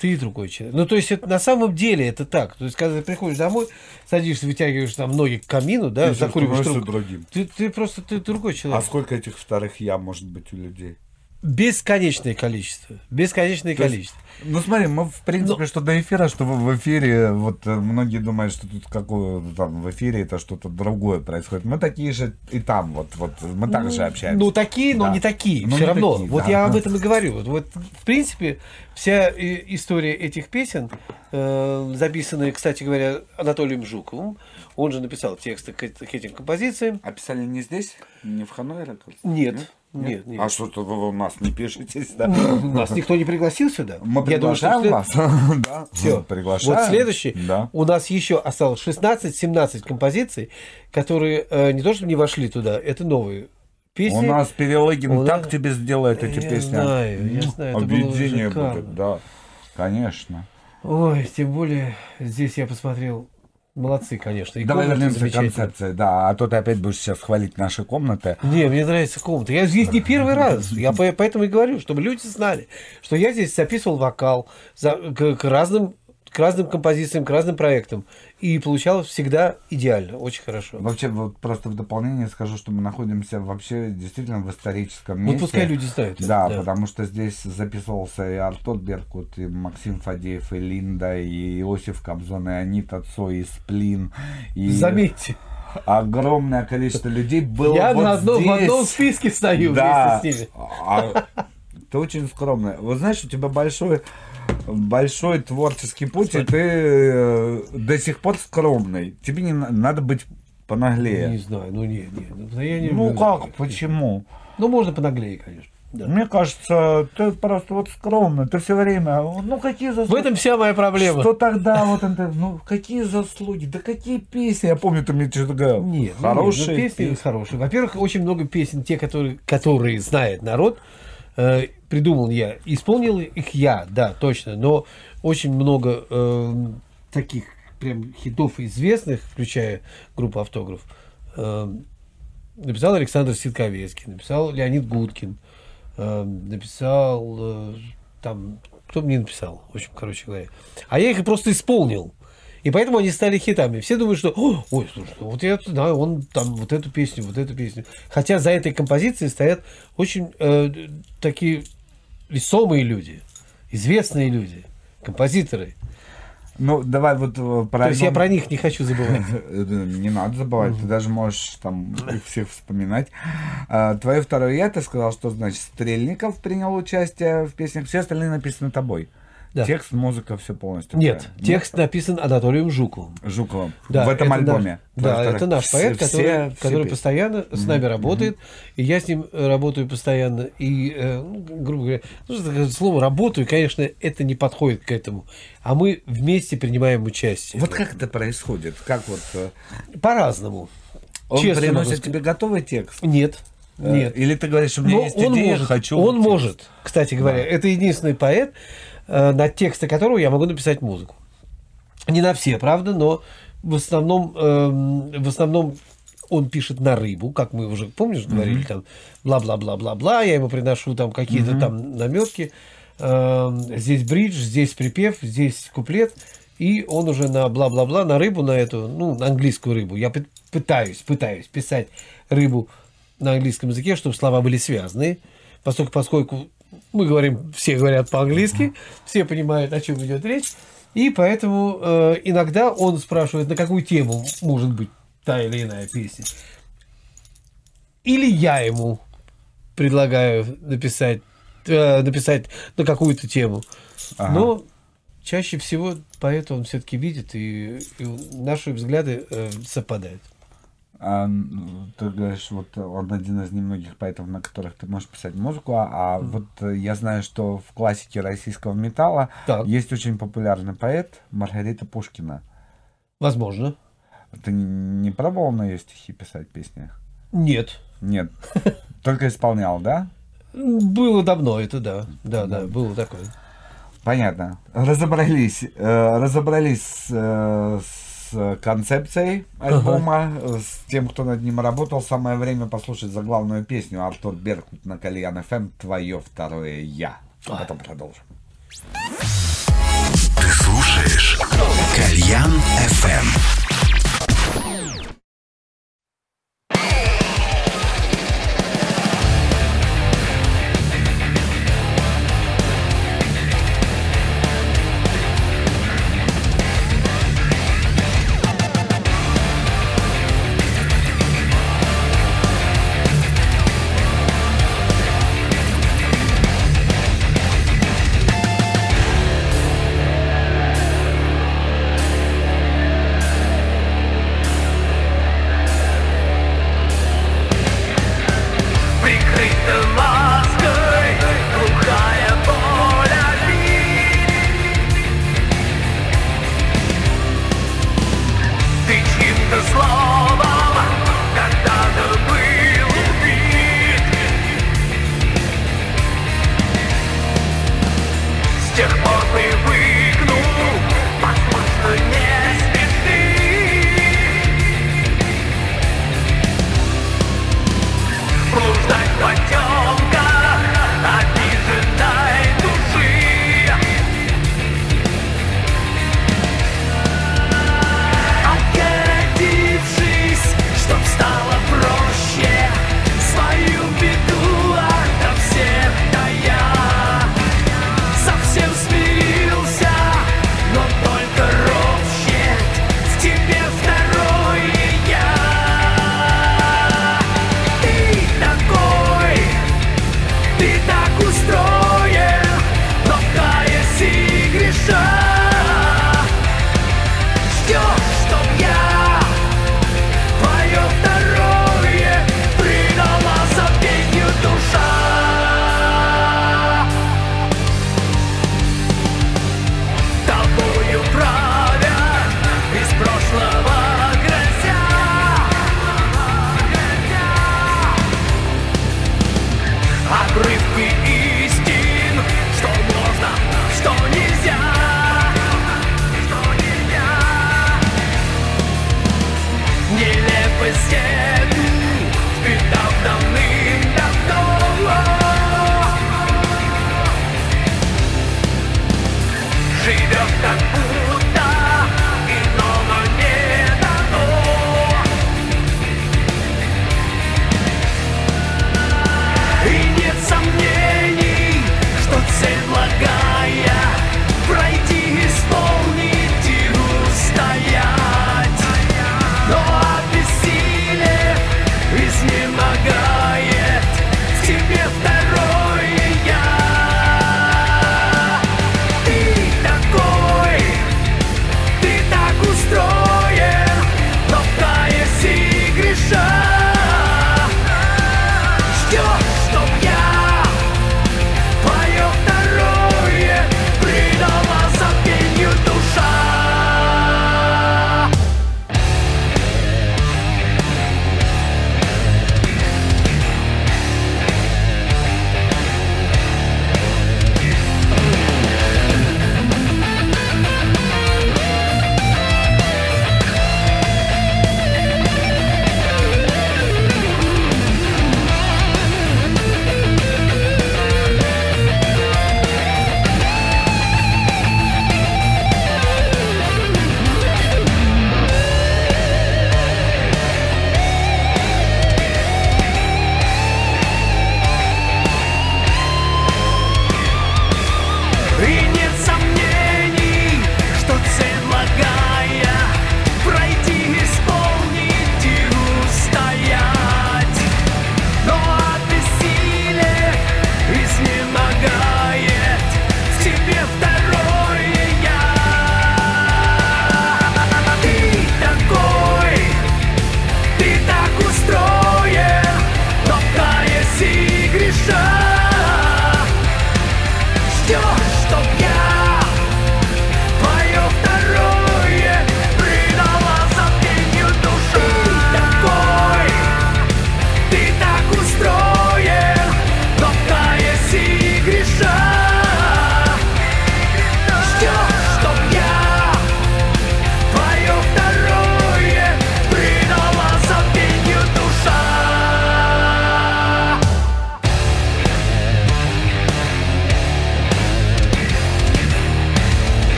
Ты другой человек. Ну, то есть, это, на самом деле это так. То есть, когда ты приходишь домой, садишься, вытягиваешь там ноги к камину, да, И закуриваешь трубку. Ты, ты просто ты другой А человек. сколько этих вторых я может быть у людей? Бесконечное количество. Бесконечное То есть- количество. Ну смотри, мы в принципе, Ну- что до эфира, что в эфире, вот э, многие думают, что тут какое там в эфире это что-то другое происходит. Мы такие же и там, вот, вот мы так же общаемся. Ну, такие, но Да. не такие. Ну, все не равно. такие, вот да. я об этом и говорю. Вот, вот, в принципе, вся э, история этих песен, э, записанная, кстати говоря, Анатолием Жуковым, он же написал тексты к, к этим композициям. А писали не здесь, не в Ханой Рекордс? Нет, нет, нет. А что-то вы у нас не пишетесь, да? Нас никто не пригласил сюда. Мы Я думаю, что приглашаем след- вас. Да, Все. приглашаем. Вот следующий. Да. У нас еще осталось 16-17 композиций, которые э, не то чтобы не вошли туда, это новые песни. У нас Перелыгин У так нас- тебе сделает эти Я песни. знаю, я знаю, это было Объединение шикарно. будет, да. Конечно. Ой, тем более здесь я посмотрел. Молодцы, конечно. И Давай вернемся к концепции, да. А то ты опять будешь сейчас хвалить наши комнаты. Не, мне нравится комната. Я здесь не первый раз. Я по- поэтому и говорю, чтобы люди знали, что я здесь записывал вокал за- к, к разным к разным композициям, к разным проектам. И получалось всегда идеально, очень хорошо. Вообще, вот просто в дополнение скажу, что мы находимся вообще действительно в историческом Вот месте. пускай люди знают. Да, это, потому что здесь записывался и Артур Беркут, и Максим Фадеев, и Линда, и Иосиф Кобзон, и Анита Цой, и Сплин. И Заметьте, огромное количество людей было я вот на одном, в здесь. одном списке стою Да. вместе с ними. А ты очень скромная. Вот знаешь, у тебя большой большой творческий путь, и ты э, до сих пор скромный. Тебе не на- надо быть Не понаглее. знаю, ну не, не. ну, я не Ну как, такое. почему? Ну, можно понаглее, конечно. да. Мне кажется, ты просто вот скромный, ты все время, ну какие В заслуги? этом вся моя проблема. Что тогда вот это, ну какие заслуги, да какие песни, я помню, ты мне что-то говорил. Нет, ну, хорошие нет, ну, песни хорошие. Во-первых, очень много песен, те, которые, которые знает народ, э, придумал я. Исполнил их я, да, точно. Но очень много э, таких прям хитов известных, включая группу «Автограф», э, написал Александр Ситковецкий, написал Леонид Гудкин, э, написал э, там, кто мне написал, в общем, короче говоря. А я их просто исполнил. И поэтому они стали хитами. Все думают, что, «О, ой, слушай, ну вот я знаю, он там вот эту песню, вот эту песню. Хотя за этой композицией стоят очень э, такие весомые люди, известные люди, композиторы. Ну, давай вот э, про То есть я про них не хочу забывать. Э, Не надо забывать, ты даже можешь там их всех вспоминать. А, Твое второе я, ты сказал, что значит Стрельников принял участие в песнях, все остальные написаны тобой. Да. Текст, музыка, все полностью. Нет, твоё. текст написан Анатолием Жуковым. Жуковым. Да, в этом это альбоме. наш- да, это наш поэт, все- который, все который постоянно с нами работает, и я с ним работаю постоянно. И, э, ну, грубо говоря, ну, слово работаю, конечно, это не подходит к этому. А мы вместе принимаем участие. Вот как это происходит? Как вот... э, По-разному. Он Честно приносит сказать. тебе готовый текст? Нет. Э, Нет. Или ты говоришь, у меня Но есть он идея, может, хочу... он текст. может, кстати говоря, это единственный поэт, на тексты которого я могу написать музыку. Не на все, правда, но в основном, эм, в основном он пишет на рыбу, как мы уже, помнишь, говорили, там, бла-бла-бла-бла-бла, я ему приношу там какие-то там наметки, эм, здесь бридж, здесь припев, здесь куплет, и он уже на бла-бла-бла, на рыбу, на эту, ну, на английскую рыбу. Я пы- пытаюсь, пытаюсь писать рыбу на английском языке, чтобы слова были связаны, поскольку, поскольку мы говорим, все говорят по-английски, все понимают, о чем идет речь, и поэтому э, иногда он спрашивает, на какую тему может быть та или иная песня. Или я ему предлагаю написать, э, написать на какую-то тему. Ага. Но чаще всего поэт он все-таки видит, и, и наши взгляды э, совпадают. А, ты говоришь, вот он один из немногих поэтов, на которых ты можешь писать музыку, а, а вот э, я знаю, что в классике российского металла Так. есть очень популярный поэт Маргарита Пушкина. Возможно. Ты не пробовал на ее стихи писать песни? Нет. Нет. Только исполнял, да? Было давно это, да. Да, да, было такое. Понятно. Разобрались, э, разобрались с, э, с концепцией альбома, э, с тем, кто над ним работал. Самое время послушать заглавную песню Артур Беркут на Кальян ФМ «Твое второе я». А потом продолжим. Ты слушаешь Кальян FM. живет так будто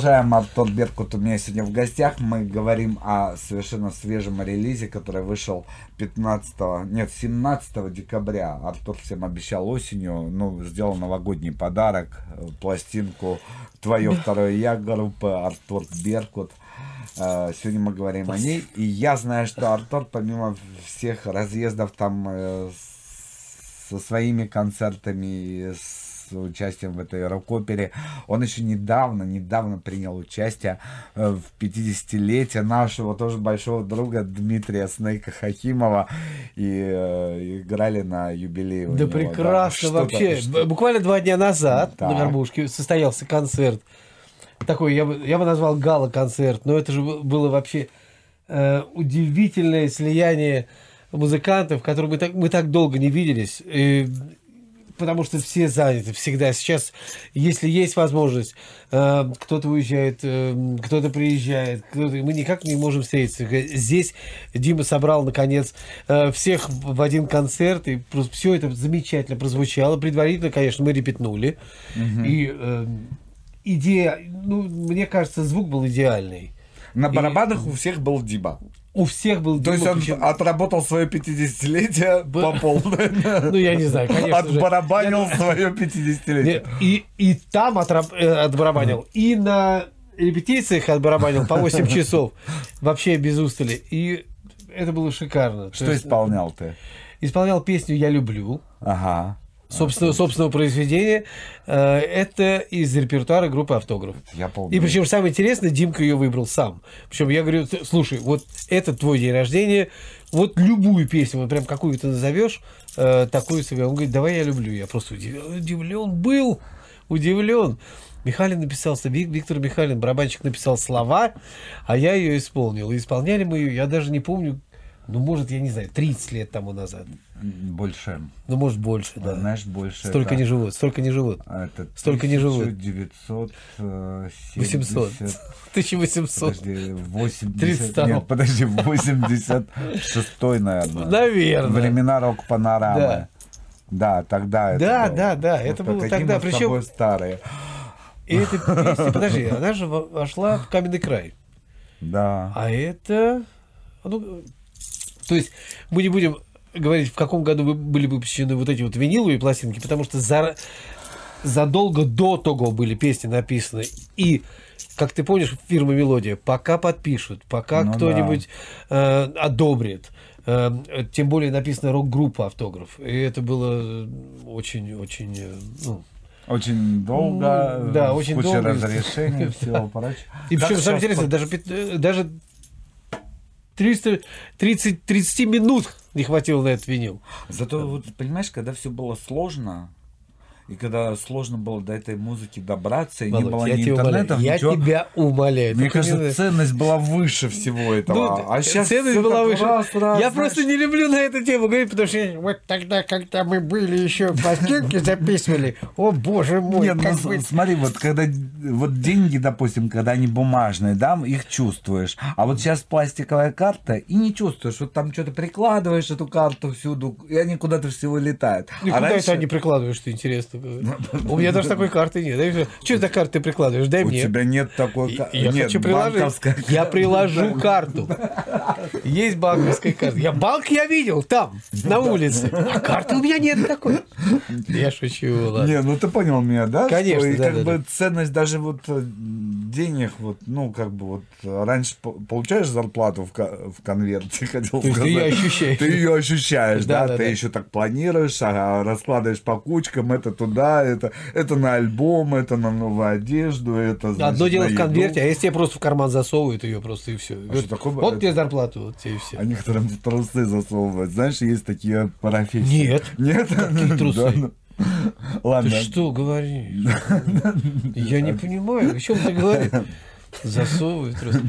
продолжаем. Артур Беркут у меня сегодня в гостях. Мы говорим о совершенно свежем релизе, который вышел 15, нет, 17 декабря. Артур всем обещал осенью, ну, сделал новогодний подарок, э, пластинку «Твое второе я» группы Артур Беркут. Э, Сегодня мы говорим о ней. И я знаю, что Артур, помимо всех разъездов там э, с- со своими концертами, и с участием в этой рок-опере, он еще недавно, недавно принял участие э, в 50-летие нашего тоже большого друга Дмитрия Снейка Хакимова и э, играли на юбилее у Да него, прекрасно Что-то- вообще. что- Буквально два дня назад Так. на Горбушке состоялся концерт. Такой, я бы, я бы назвал гала-концерт, но это же бы- было вообще э, удивительное слияние музыкантов, которые мы так, мы так долго не виделись. И потому что все заняты всегда. Сейчас, если есть возможность, э, кто-то уезжает, э, кто-то приезжает, кто-то, мы никак не можем встретиться. Здесь Дима собрал, наконец, э, всех в один концерт, и все это замечательно прозвучало. Предварительно, конечно, мы репетнули. И э, идея, ну, мне кажется, звук был идеальный. На барабанах у всех был Диба. У всех был То есть он причем- отработал свое 50-летие по полной. Ну, я не знаю, конечно же. Отбарабанил Я- свое 50-летие. Нет, И, и там отраб- э, отбарабанил, и на репетициях отбарабанил по 8 часов. Вообще без устали. И это было шикарно. То Что есть исполнял ты? Исполнял песню «Я люблю». Ага. Собственного, собственного произведения. Э, Это из репертуара группы «Автограф». Я помню. И причем самое интересное, Димка ее выбрал сам. Причем я говорю, «Ты- слушай, вот это твой день рождения, вот любую песню, вот прям какую ты назовешь, э, такую сыграй. Он говорит, давай я люблю. Я просто удивлен, удивлен был, удивлен. Михалин написал, Вик- Виктор Михалин, барабанщик написал слова, а я ее исполнил. И исполняли мы ее, я даже не помню, ну, может, я не знаю, 30 лет тому назад. Больше. Ну, может, больше, да. Знаешь, больше. Столько это- не живут, столько не живут. Это Столько не живут. 1970... 800. 1800. Подожди, 80... 32. Нет, подожди, 86 наверное. Наверное. Времена рок-панорамы. Да. Да, тогда это Да, было. да, да, это Вот было тогда. Причем- старые. И эта песня, подожди, она же во- вошла в каменный край. Да. А это... ну, то есть мы не будем говорить, в каком году вы- были выпущены вот эти вот виниловые пластинки, потому что за, задолго до того были песни написаны. И, как ты помнишь, фирма «Мелодия», пока подпишут, пока Ну кто-нибудь э, одобрит, э, тем более написана рок-группа «Автограф». И это было очень-очень... э, ну, Очень долго, Ну, да, с очень кучей долго. разрешений, всего прочего. И причем, самое интересное, даже, э, даже 300, 30, 30 минут не хватило на этот винил. Зато, вот, понимаешь, когда все было сложно, и когда сложно было до этой музыки добраться, и не было ни тебя умоляю, интернета, я ничего. тебя умоляю. Мне не кажется, надо- ценность была выше всего этого. Ну, а сейчас ценность была выше. я просто не люблю на эту тему говорить, потому что вот тогда, когда мы были еще пластинки записывали, о боже мой, Нет, ну, бы- смотри, вот когда вот деньги, допустим, когда они бумажные, да, их чувствуешь. А вот сейчас пластиковая карта и не чувствуешь. Вот там что-то прикладываешь эту карту всюду, и они куда-то всего летают. И а куда раньше это они прикладываешь, что интересно? У меня даже такой карты нет. Что за карты ты прикладываешь? Дай у мне. тебя нет такой И- ка- Я хочу приложить. Я приложу карту. Есть банковская карта. Я банк я видел там, на улице. А карты у меня нет такой. Я шучу, ладно. Не, ну ты понял меня, да? Конечно, и как бы ценность даже вот э, денег, вот, ну, как бы вот раньше по- получаешь зарплату в, ко- в конверте, хотел есть ты сказать. её ощущаешь. Ты ее ощущаешь, Да, ты еще так планируешь, раскладываешь по кучкам, это туда, это, это на альбом, это на новую одежду, это Одно значит, дело на в конверте, а если тебе просто в карман засовывают ее просто и все. что такое? Вот тебе зарплату, вот тебе и все. А некоторым трусы засовывают. Знаешь, есть такие профессии. Нет. Нет? Какие трусы? Да, ну. Ладно. Ты что говоришь? Я не понимаю, о чем ты говоришь? Засовывают просто.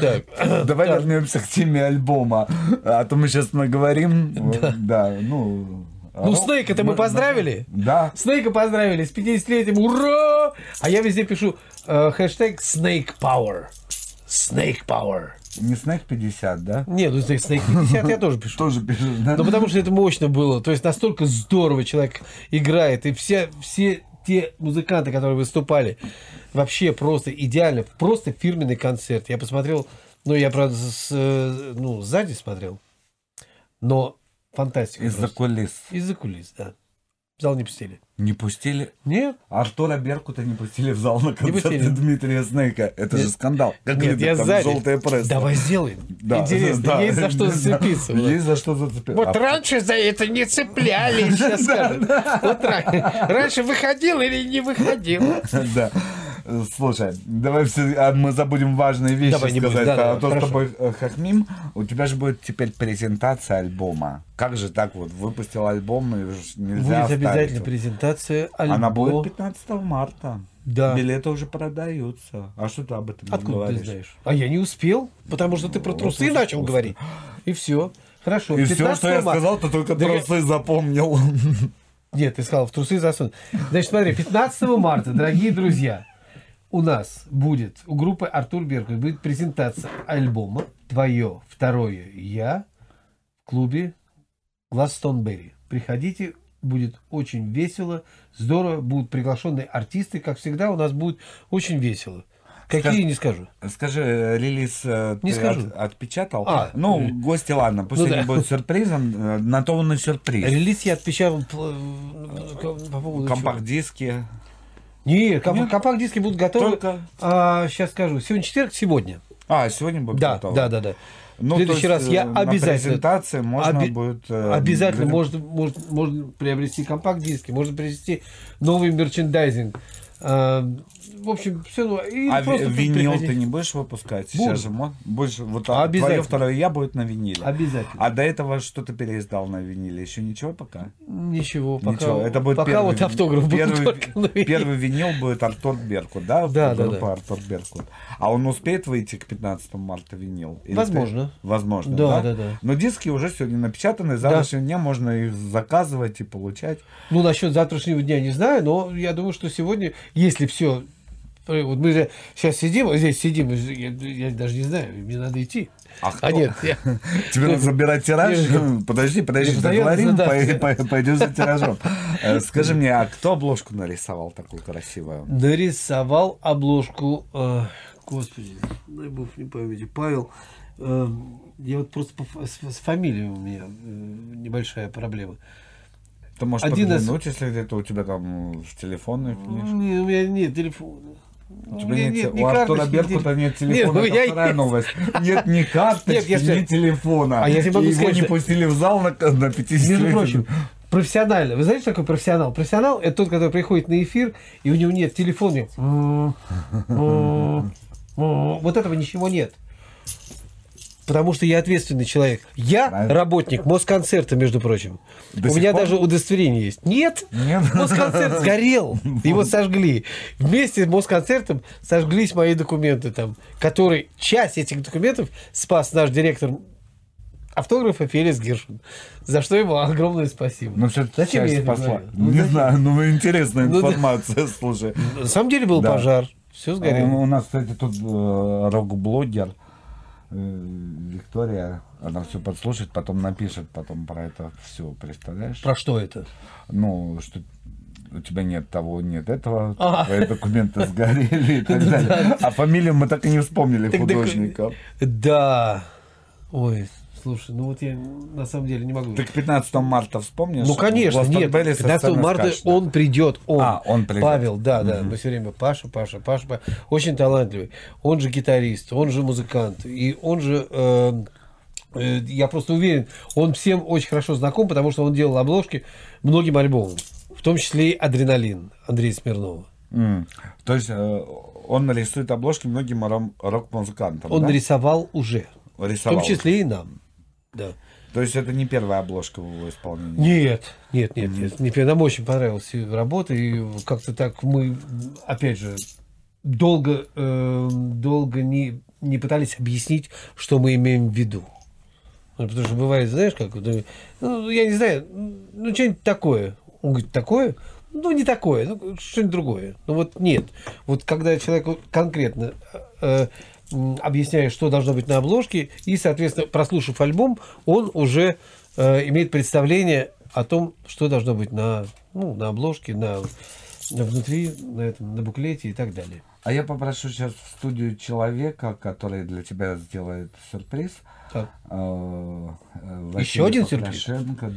Так, Давай вернемся к теме альбома. А то мы сейчас наговорим. Да, ну... Ну, Снейк, это мы поздравили? Да. Снейка поздравили с 50-летием, ура! А я везде пишу э, хэштег Snake Power. Snake Power. Не Снег 50, да? Не, ну Snake 50 я тоже пишу. Тоже пишешь, да? Ну, потому что это мощно было. То есть настолько здорово человек играет. И все, все те музыканты, которые выступали, вообще просто идеально. Просто фирменный концерт. Я посмотрел, ну, я, правда, с, э, ну, сзади смотрел. Но фантастика. Из-за кулис. Из-за кулис, да. В зал не пустили. Не пустили? Нет? Артура Беркута не пустили в зал на концерте. Дмитрия Снейка. Это Нет. же скандал. Как Нет, я там сзади. желтая пресса. Давай сделаем. Да, Интересно, да. есть за что Да. зацепиться. вот. Есть за что зацепиться. Вот А раньше за это не цеплялись, сейчас скажут. Вот ра- раньше выходил или не выходил. Да. Слушай, давай все, а мы забудем важные вещи Давай, не сказать. будем, да, а да, то с хорошо. тобой э, хохмим. У тебя же будет теперь презентация альбома. Как же так вот? Выпустил альбом, и уж нельзя Будет оставить обязательно презентация альбома. Она будет 15 марта. Да. Билеты уже продаются. А что ты об этом Откуда говоришь? ты знаешь? А я не успел, потому что ты про трусы начал говорить. И все. Хорошо. И все, 15 что я марта. сказал, ты только Да я- трусы запомнил. Нет, ты сказал, в трусы засунь. Значит, смотри, 15 марта, дорогие друзья, у нас будет, у группы Артур Беркут будет презентация альбома «Твое второе я» в клубе Гластонберри. Приходите, будет очень весело, здорово, будут приглашенные артисты, как всегда, у нас будет очень весело. Какие, Скажи- не скажу. Скажи, э, релиз э, Не ты скажу. от- отпечатал? А, ну, э, гости, ладно, пусть ну они да. будут сюрпризом. э, На то он и сюрприз. Релиз я отпечатал э, по поводу? Компакт-диски. Нет, Нет? компакт-диски будут готовы. Только- сейчас скажу. Сегодня четверг, сегодня. А, сегодня будет Да, готово. да, да, да. Ну, В следующий раз я э, обязательно- презентации можно Оби- будет... э, Обязательно для- можно, можно, можно приобрести компакт-диски, можно приобрести новый мерчендайзинг. А, в общем, все. И А винил ты не будешь выпускать? Буду. Сейчас же будешь вот а, Обязательно. твое второе я будет на виниле. Обязательно. А до этого что ты переиздал на виниле? Еще ничего пока? Ничего, пока, Ничего, это будет пока первый, вот автограф будет первый, на виниле. первый винил будет Артур Беркут, да? Да, да, да. Артур Беркут. А он успеет выйти к 15 марта винил? Или Возможно. ты- Возможно, Да, да? да, да. Но диски уже сегодня напечатаны, с завтрашнего дня можно их заказывать и получать. Ну, насчет завтрашнего дня не знаю, но я думаю, что сегодня, если все... Вот мы же сейчас сидим, вот здесь сидим, я, я даже не знаю, мне надо идти. А А нет, я- Тебе надо забирать тираж? Подожди, подожди, договорим, пойдешь за тиражом. Э, Скажи мне, а кто обложку нарисовал такую красивую? нарисовал обложку, э, господи, дай бог не памяти, Павел. э, я вот просто с, фамилией у меня небольшая проблема. Ты можешь Один из- подглянуть, если где-то у тебя там в телефонной книжке. Не, у меня нет телефона. У тебя нет, ни у Артура Беркута нет телефона, у это меня вторая есть. новость. Нет ни карточки, Нет, если- ни телефона. А я тебе могу И его сказать, не пустили в зал на, на 50 Между прочим, профессионально. Вы знаете, что такое профессионал? Профессионал – это тот, который приходит на эфир, и у него нет телефона. Вот этого ничего нет. Потому что я ответственный человек. Я Правильно. работник Москонцерта, между прочим. До У меня пор? даже удостоверение есть. Нет, Нет? Москонцерт сгорел. Его сожгли. Вместе с Москонцертом сожглись мои документы там, которые часть этих документов спас наш директор автографа Фелис Гиршин. За что ему огромное спасибо. Ну, все я часть спасла. говорю? Ну, Не знаю, ну интересная Ну, да. информация, слушай. На самом деле был Да. пожар. Все сгорело. У нас, кстати, тут э, рок-блогер э, Виктория, она все подслушает, потом напишет потом про это все, представляешь? Про что это? Ну, что у тебя нет того, нет этого, А. твои документы сгорели и так далее. А фамилию мы так и не вспомнили художника. Да. Ой, слушай, ну вот я на самом деле не могу. Ты к 15 марта вспомнишь? Ну, конечно, нет. Гластонберри со 15 сцены марта скачет. он придет. Он. А, он придет. Павел, да, да. Мы все время Паша, Паша, Паша, Паша. Очень талантливый. Он же гитарист, он же музыкант. И он же... э, э, я просто уверен, он всем очень хорошо знаком, потому что он делал обложки многим альбомам. В том числе и «Адреналин» Андрея Смирнова. М. То есть э, он нарисует обложки многим рок-музыкантам, Он да? нарисовал уже. В Рисовал. том числе и нам. Да. То есть это не первая обложка в его исполнении? Нет, нет, нет, нет. Мне нам очень понравилась работа, и как-то так мы, опять же, долго, э, долго не, не пытались объяснить, что мы имеем в виду. Ну, потому что бывает, знаешь, как, ну, я не знаю, ну, что-нибудь такое. Он говорит, такое? Ну, не такое, ну, что-нибудь другое. Ну, вот нет. Вот когда человек вот конкретно э, объясняю, что должно быть на обложке, и, соответственно, прослушав альбом, он уже э, имеет представление о том, что должно быть на, ну, на обложке, на, на внутри, на, этом, на буклете и так далее. А я попрошу сейчас в студию человека, который для тебя сделает сюрприз. Так. Э, э, Василий Еще один сюрприз?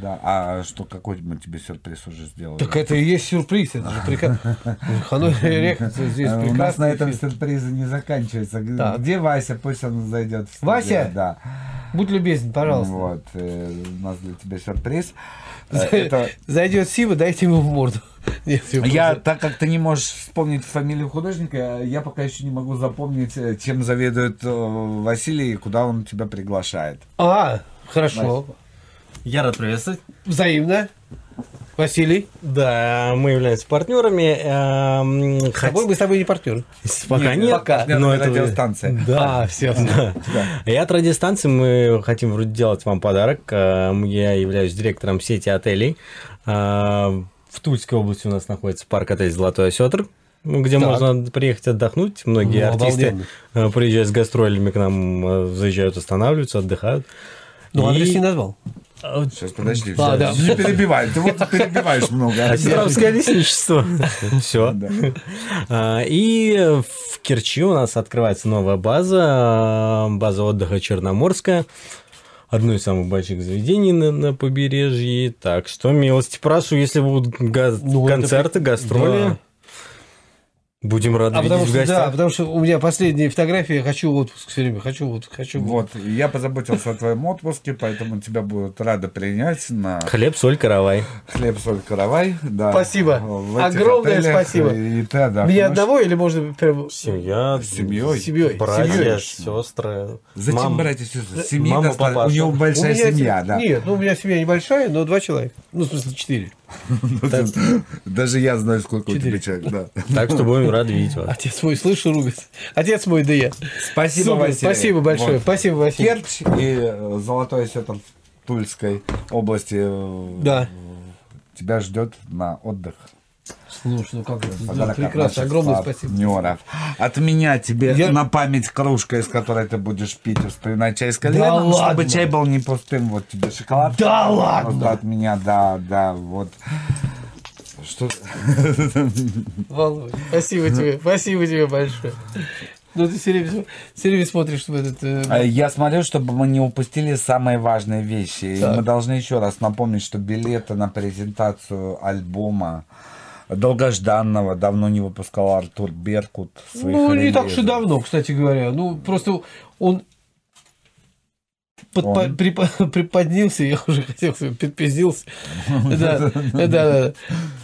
Да. А что, какой мы тебе сюрприз уже сделали? Так это и есть сюрприз, это же прекрасно. Здесь Э, У нас на этом сюрпризы не заканчиваются. Где Вася? Пусть он зайдет. Вася? Да. Будь любезен, пожалуйста. Вот. У нас для тебя сюрприз. Зайдет Сива, дайте ему в морду. Нет, Я, так как ты не можешь вспомнить фамилию художника, я пока еще не могу запомнить, э, чем заведует э, Василий и куда он тебя приглашает. А, хорошо. Я рад приветствовать. Взаимно. Василий, Да, мы являемся партнерами. эм, с тобой мы с тобой не партнеры. Пока Нет, нет. пока. но это радиостанции. Да. А, все. Да. И от радиостанции мы хотим вроде делать вам подарок. Эм, Я являюсь директором сети отелей. В Тульской области у нас находится парк отель «Золотой осетр», где Так. можно приехать отдохнуть. Многие Ну, артисты обалденно. э, приезжают с гастролями к нам, э, заезжают, останавливаются, отдыхают. Ну, адрес И- не назвал. А, Сейчас, подожди. А, да. Не перебивай. Ты вот перебиваешь много. Островское лесничество. Все. Да. И в Керчи у нас открывается новая база, э, база отдыха Черноморская. Одно из самых больших заведений на, на побережье. Так что милости прошу, если будут га- Ну, это концерты, при- гастроли, Да. Будем рады А видеть потому в что, да, потому что у меня последние фотографии, я хочу отпуск все время, хочу вот, хочу. Вот, я позаботился о твоем отпуске, поэтому тебя будут рады принять на Хлеб, соль, каравай. хлеб, соль, каравай. Да, Спасибо. Огромное отелях. спасибо. И ты отдохнешь. Мне одного или можно прям... Семья, С семьей. Семьей. братья, Семьей. сестры. Зачем мама. братья и сестры? Семьи Мама, достаточно. У него У большая меня семья, се- да. Нет, ну у меня семья небольшая, но два человека. Ну, в смысле, четыре. Даже я знаю, сколько у тебя человек. Да. Так что будем рады видеть вас. Отец мой, слышу, рубит. Отец мой, да я. Спасибо, Василий. Спасибо большое. Спасибо, Василий. Керчь и э, Золотой Осетр в Тульской области э, Да. тебя ждет на отдых. Слушай, ну как это? Подарок Прекрасно, огромное спасибо. партнеров. От меня тебе Я- на память кружка, из которой ты будешь пить и вспоминать чай с кальяном, Да чтобы ладно? чай был не пустым. Вот тебе шоколад. Да ладно? Просто от меня, да, да, вот. Что? Володь, спасибо тебе, спасибо тебе большое. Ну, ты все время, все время смотришь в этот... э, А Я смотрю, чтобы мы не упустили самые важные вещи. И Так. мы должны еще раз напомнить, что билеты на презентацию альбома долгожданного давно не выпускал Артур Беркут. своих Ну, не так уж и релизов. давно, кстати говоря. Ну, просто он подпо- Он? припо- приподнился, я уже хотел сказать, подпиздился. Да, да, да.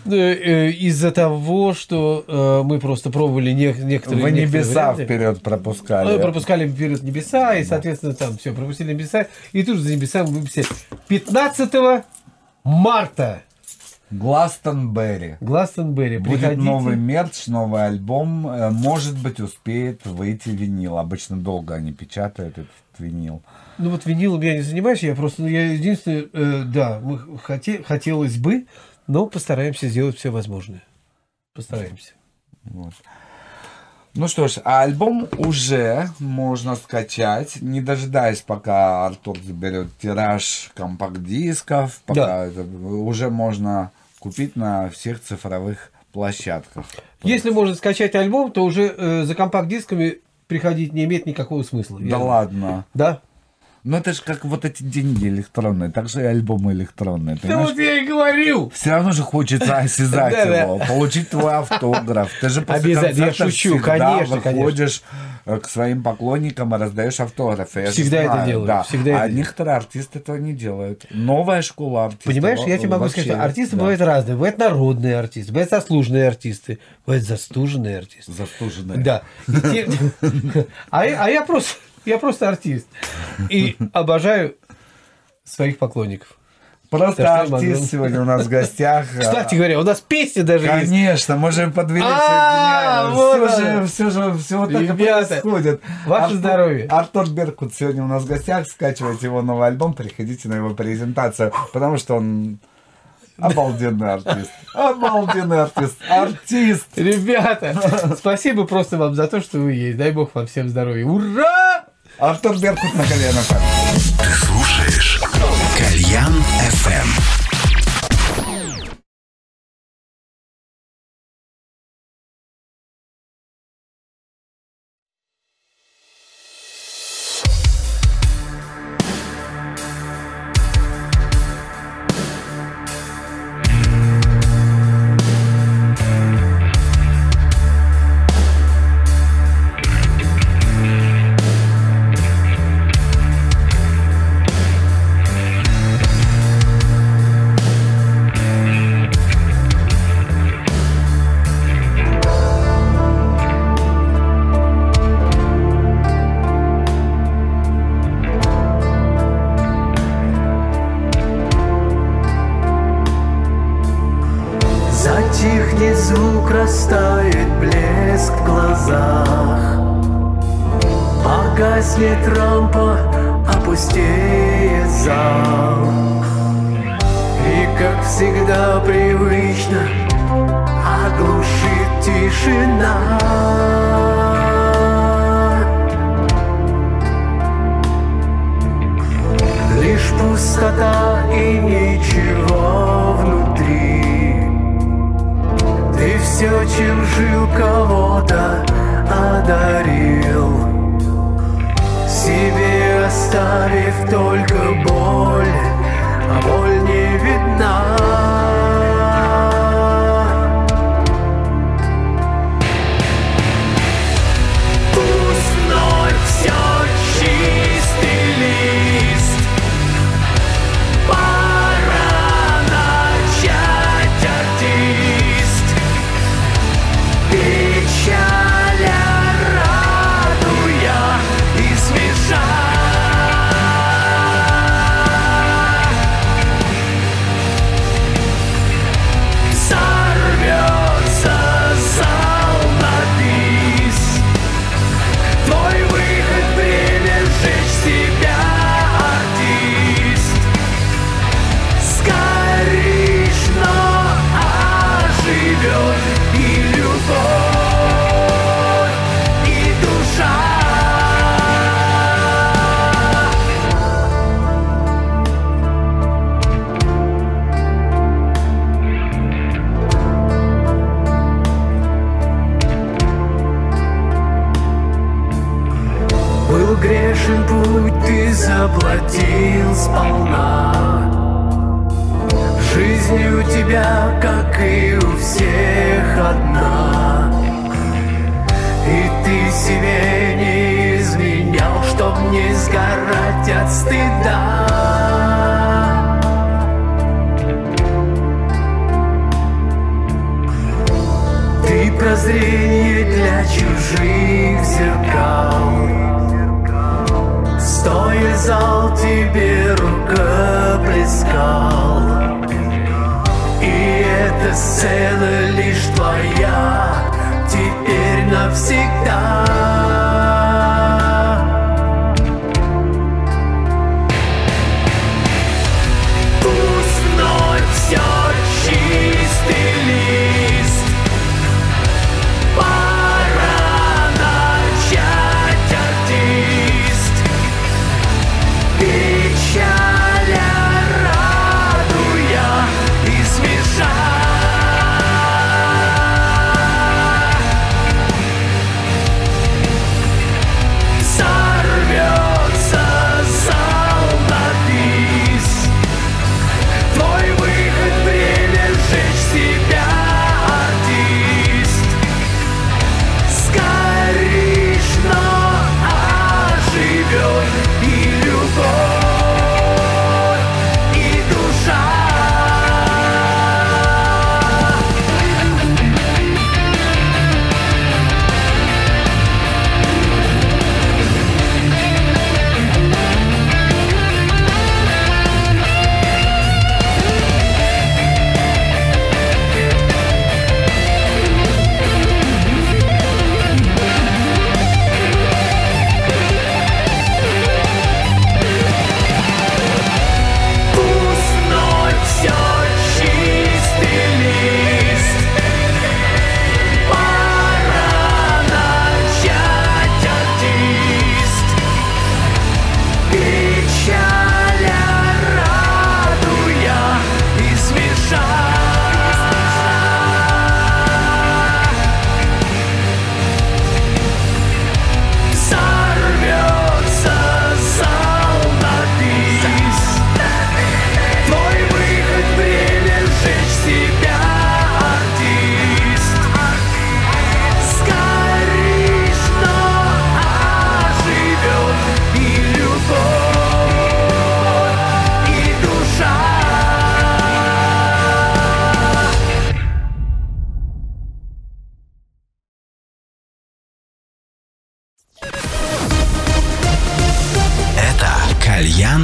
Ну, э, Из-за того, что э, мы просто пробовали не- некоторые... Вы небеса вперед пропускали. Мы пропускали вперед небеса, и, соответственно, там все, пропустили небеса, и тут же за небесами выпустили 15 марта Гластонберри. Гластонберри. Будет Приходите. новый мерч, новый альбом. Э, Может быть, успеет выйти винил. Обычно долго они печатают этот винил. Ну вот винилом я не занимаюсь, я просто, ну, я единственное, э, да, мы хоте- хотелось бы, но постараемся сделать все возможное. Постараемся. Вот. Ну что ж, а альбом уже можно скачать, не дожидаясь, пока Артур заберет тираж компакт-дисков, пока Да. это уже можно купить на всех цифровых площадках. Если можно скачать альбом, то уже э, за компакт-дисками приходить не имеет никакого смысла. Да Я- ладно. Да? Ну это же как вот эти деньги электронные, так же и альбомы электронные. Да понимаешь? вот я и говорю. Все равно же хочется осязать его, получить твой автограф. Ты же после Обязательно, я шучу, конечно, выходишь э, к своим поклонникам и раздаешь автографы. Я Всегда это делаю, да. всегда а некоторые артисты этого не делают. Новая школа артистов. Понимаешь, я тебе могу вообще, сказать, что артисты да, бывают разные. Бывают народные артисты, бывают заслуженные артисты, бывают застуженные артисты. Застуженные. Да. А а я просто я просто артист. И обожаю своих поклонников. Просто я артист сегодня у нас в гостях. Кстати говоря, у нас песни даже есть. Конечно, мы же подвели А, вот все же, все же, все вот так и происходит. ваше Артур- здоровье. Артур Беркут сегодня у нас в гостях, скачивайте его новый альбом, приходите на его презентацию, потому что он Обалденный артист. Обалденный артист. Артист. Ребята, спасибо просто вам за то, что вы есть. Дай бог вам всем здоровья. Ура! Артур Беркут на Кальян. Ты слушаешь Кальян FM.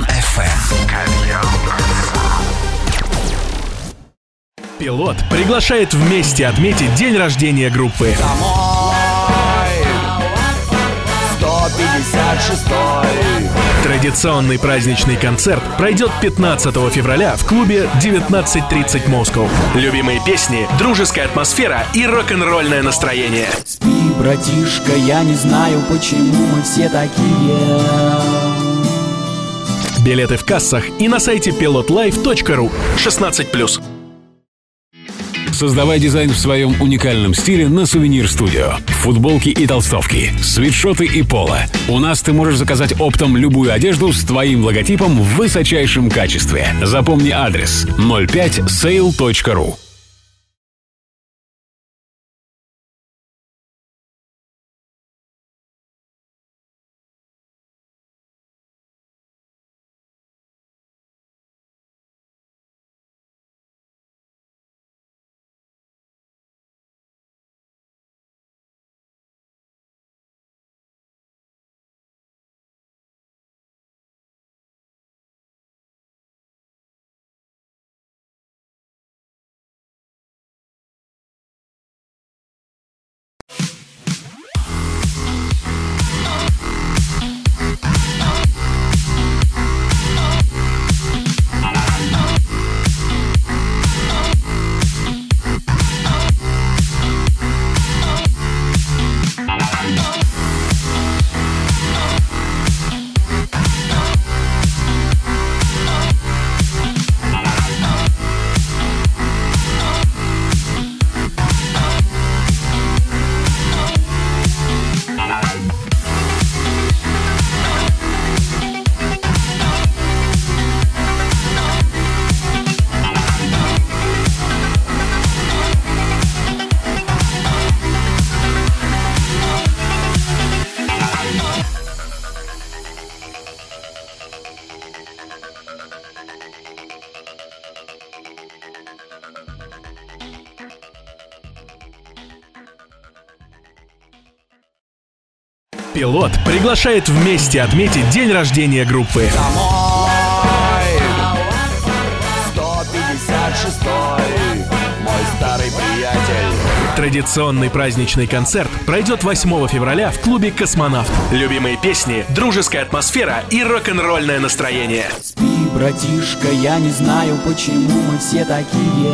FM. Пилот приглашает вместе отметить день рождения группы. 156 Традиционный праздничный концерт пройдет 15 февраля в клубе 19.30 Москва. Любимые песни, дружеская атмосфера и рок-н-ролльное настроение. Спи, братишка, я не знаю, почему мы все такие. Билеты в кассах и на сайте pilotlife.ru 16+. Создавай дизайн в своем уникальном стиле на Сувенир Студио. Футболки и толстовки, свитшоты и поло. У нас ты можешь заказать оптом любую одежду с твоим логотипом в высочайшем качестве. Запомни адрес 05sale.ru Пилот приглашает вместе отметить день рождения группы. 156 Мой старый приятель Традиционный праздничный концерт пройдет 8 февраля в клубе «Космонавт». Любимые песни, дружеская атмосфера и рок-н-ролльное настроение. Спи, братишка, я не знаю, почему мы все такие.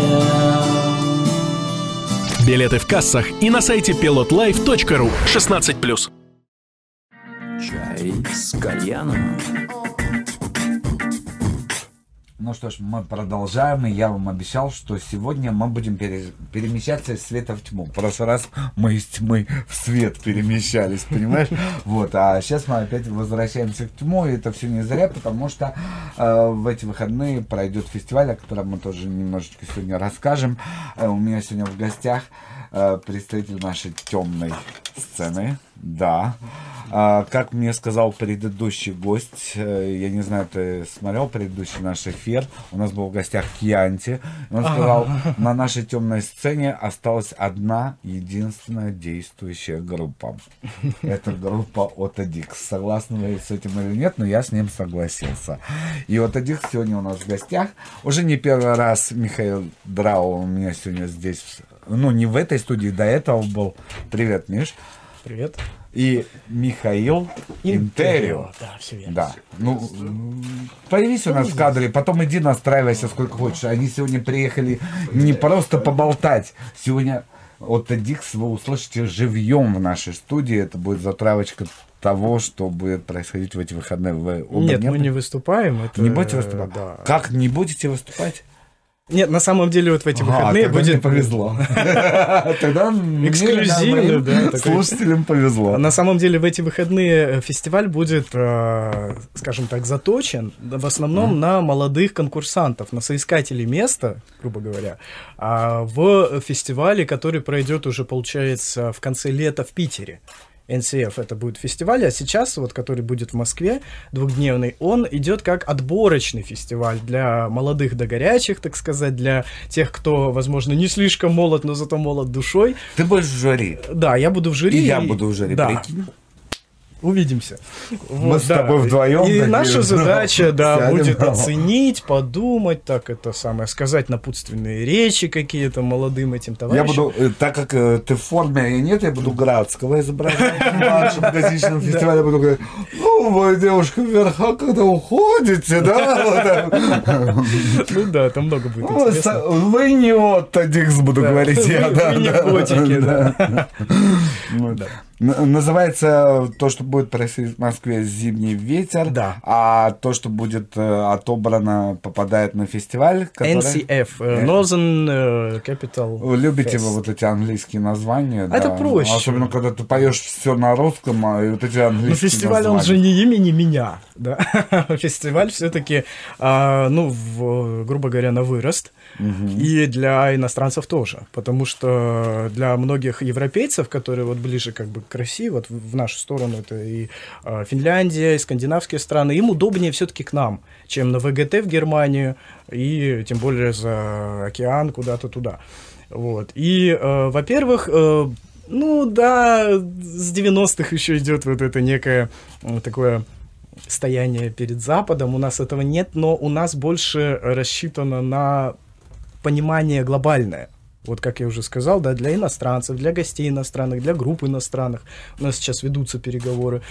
Билеты в кассах и на сайте pilotlife.ru 16+. Чай с кальяном. Ну что ж, мы продолжаем, и я вам обещал, что сегодня мы будем пере- перемещаться из света в тьму. В прошлый раз мы из тьмы в свет перемещались, понимаешь? Вот, а сейчас мы опять возвращаемся к тьму, и это все не зря, потому что э, в эти выходные пройдет фестиваль, о котором мы тоже немножечко сегодня расскажем. Э, у меня сегодня в гостях э, представитель нашей темной сцены, да. А, как мне сказал предыдущий гость, э, я не знаю, ты смотрел предыдущий наш эфир, у нас был в гостях Кьянти, он сказал, на нашей темной сцене осталась одна единственная действующая группа. Это группа Отодикс. Согласны вы с этим или нет, но я с ним согласился. И Отодикс сегодня у нас в гостях. Уже не первый раз Михаил Драу у меня сегодня здесь, ну не в этой студии, до этого был. Привет, Миш. Привет. И Михаил Интерио. Да, все верно. Да. Ну, появись у нас в кадре, потом иди настраивайся сколько хочешь. Они сегодня приехали не просто поболтать. Сегодня от Дикс вы услышите живьем в нашей студии. Это будет затравочка того, что будет происходить в эти выходные. Вы оба Нет, не мы не выступаем. Это, Не будете выступать? Да. Как не будете выступать? Нет, на самом деле вот в эти А, выходные тогда мне будет... повезло. Тогда мне, Эксклюзивно, да, Слушателям повезло. На самом деле в эти выходные э, фестиваль будет, э, скажем так, заточен в основном на молодых конкурсантов, на соискателей места, грубо говоря, а в фестивале, который пройдет уже, получается, в конце лета в Питере. NCF это будет фестиваль, а сейчас, вот который будет в Москве, двухдневный, он идет как отборочный фестиваль для молодых до горячих, так сказать, для тех, кто, возможно, не слишком молод, но зато молод душой. Ты будешь в жюри. Да, я буду в жюри. И я буду в жюри, Да. прикинь. Увидимся. Мы Вот, с да. тобой вдвоем И такие, наша ну, задача, да, будет оценить, подумать, так это самое, сказать напутственные речи какие-то молодым этим Я товарищам. буду, э, так как э, ты в форме, а я нет, я буду Градского изображать на нашем газичном фестивале. Я буду говорить, ну, вы, девушка, вверх, а когда уходите, да? Ну да, это много будет Ну, интересно. Вы не Отто Дикс, буду говорить я, да. вы не да, котики, да. Называется то, что будет происходить в Москве «Зимний ветер», Да. а то, что будет э, отобрано, попадает на фестиваль, который... NCF, э, Northern э, Capital Любите Fest. вы вот эти английские названия? Это да. проще. Особенно, когда ты поешь все на русском, а и вот эти английские Ну, фестиваль, он же названия. не имени меня, да. Фестиваль все-таки, ну, в, грубо говоря, на вырост. И для иностранцев тоже. Потому что для многих европейцев, которые вот ближе как бы к России, вот в нашу сторону, это и а, Финляндия, и скандинавские страны, им удобнее все-таки к нам, чем на ВГТ в Германию, и тем более за океан куда-то туда. Вот. И, э, во-первых, э, ну да, с 90-х еще идет вот это некое такое стояние перед Западом. У нас этого нет, но у нас больше рассчитано на понимание глобальное. Вот как я уже сказал, да, для иностранцев, для гостей иностранных, для групп иностранных. У нас сейчас ведутся переговоры.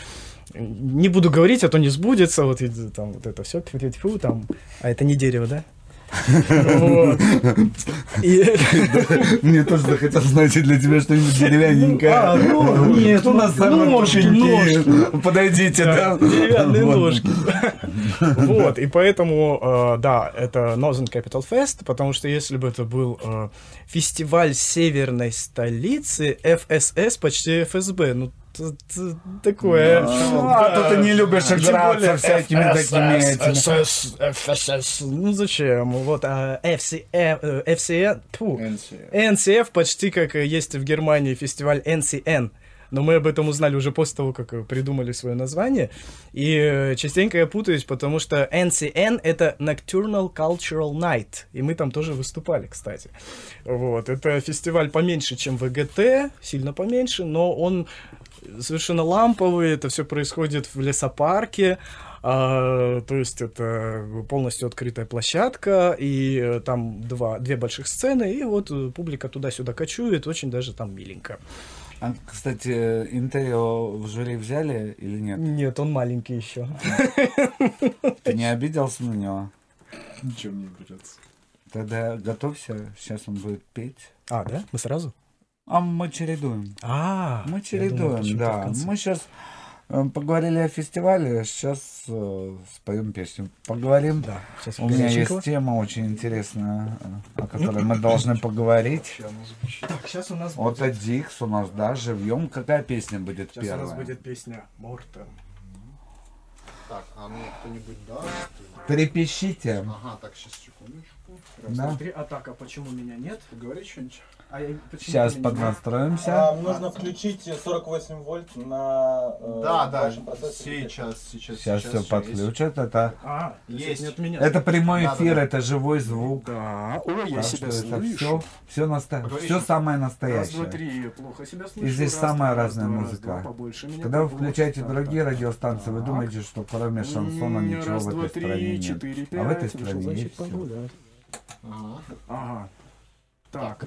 Не буду говорить, а то не сбудется. Вот, там, вот это все, там. А это не дерево, да? Мне тоже захотелось найти для тебя что-нибудь деревянненькое. А, ну, Нет, у нас самые ножки. Подойдите, да. Деревянные ножки. Вот, и поэтому, э, да, это Northern Capital Fest, потому что если бы это был э, фестиваль северной столицы, FSS, почти ФСБ, ну, т- т- такое. А, то ты не любишь играться всякими такими этими. FSS, FSS, ну зачем? Вот, а FCF, э, FCN, тьфу, NCF почти как э, есть в Германии фестиваль NCN. Но мы об этом узнали уже после того, как э, придумали свое название. И э, частенько я путаюсь, потому что NCN — это Nocturnal Cultural Night. И мы там тоже выступали, кстати. Вот. Это фестиваль поменьше, чем ВГТ, сильно поменьше, но он совершенно ламповый. Это все происходит в лесопарке. А, то есть это полностью открытая площадка, и э, там два, две больших сцены, и вот э, публика туда-сюда кочует, очень даже там миленько. А, кстати, Интерио в жюри взяли или нет? Нет, он маленький еще. Ты не обиделся на него? Ничем не берется. Тогда готовься, сейчас он будет петь. А, да? Мы сразу? А мы чередуем. А, Мы чередуем, думал, да. Мы сейчас поговорили о фестивале, сейчас споем песню. Поговорим. Да, сейчас У меня есть тема очень интересная, э, о которой мы должны поговорить. Так, сейчас у нас Вот будет, Дикс у нас, да, живьем. Какая песня будет сейчас у нас первая? будет песня Мортен. Так, а мне кто-нибудь даст? Трепещите. Ага, так, сейчас, секундочку. Раз, Да. два, три. А так, а почему меня нет? Говори что-нибудь. А я, Сейчас поднастроимся. А, нужно включить 48 вольт на э, Да, да, вашем процессоре. сейчас, сейчас, Сейчас все подключат. Это, А, есть Есть. меня. это прямой Да, эфир, да. это живой звук. Да, ой, я Так себя что это слышу. все, все. Поговоришь? все самое Раз, два, настоящее. три, плохо себя слышу. И здесь Раз, самая два, разная раз, два, музыка. раз, два, побольше меня, Когда вы включаете Так, другие так. радиостанции, вы думаете, что кроме шансона ничего раз, в два, этой три, стране нет. четыре, А в этой пять. Стране есть все. Ага. Так,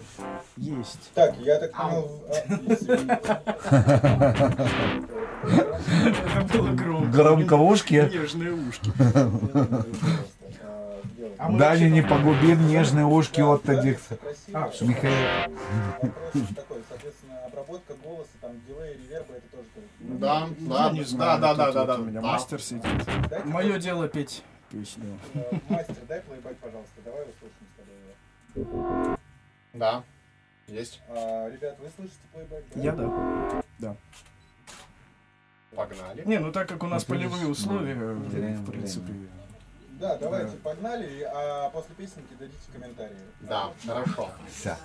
есть. Так, я так понял... а. Это было громко. Громко в ушке. Нежные ушки. А, Дани, не погубим нежные ушки от Дикса. А. Михаил. Вопрос такой, соответственно, обработка голоса, там, дилей, реверба, это тоже... как- Да, да, Я не знаю, да, да, да, да, У меня да. мастер сидит. Мое дело петь песню. э, Мастер, дай плейбэк, пожалуйста, давай услышим с тобой. Да, есть. А, Ребят, вы слышите плейбэк? да? Я да. Да. Погнали. Не, ну так как у нас видишь, полевые условия, ну, э, теряем в принципе. Да, давайте, погнали, а после песенки дадите комментарии. Да, хорошо. Вся.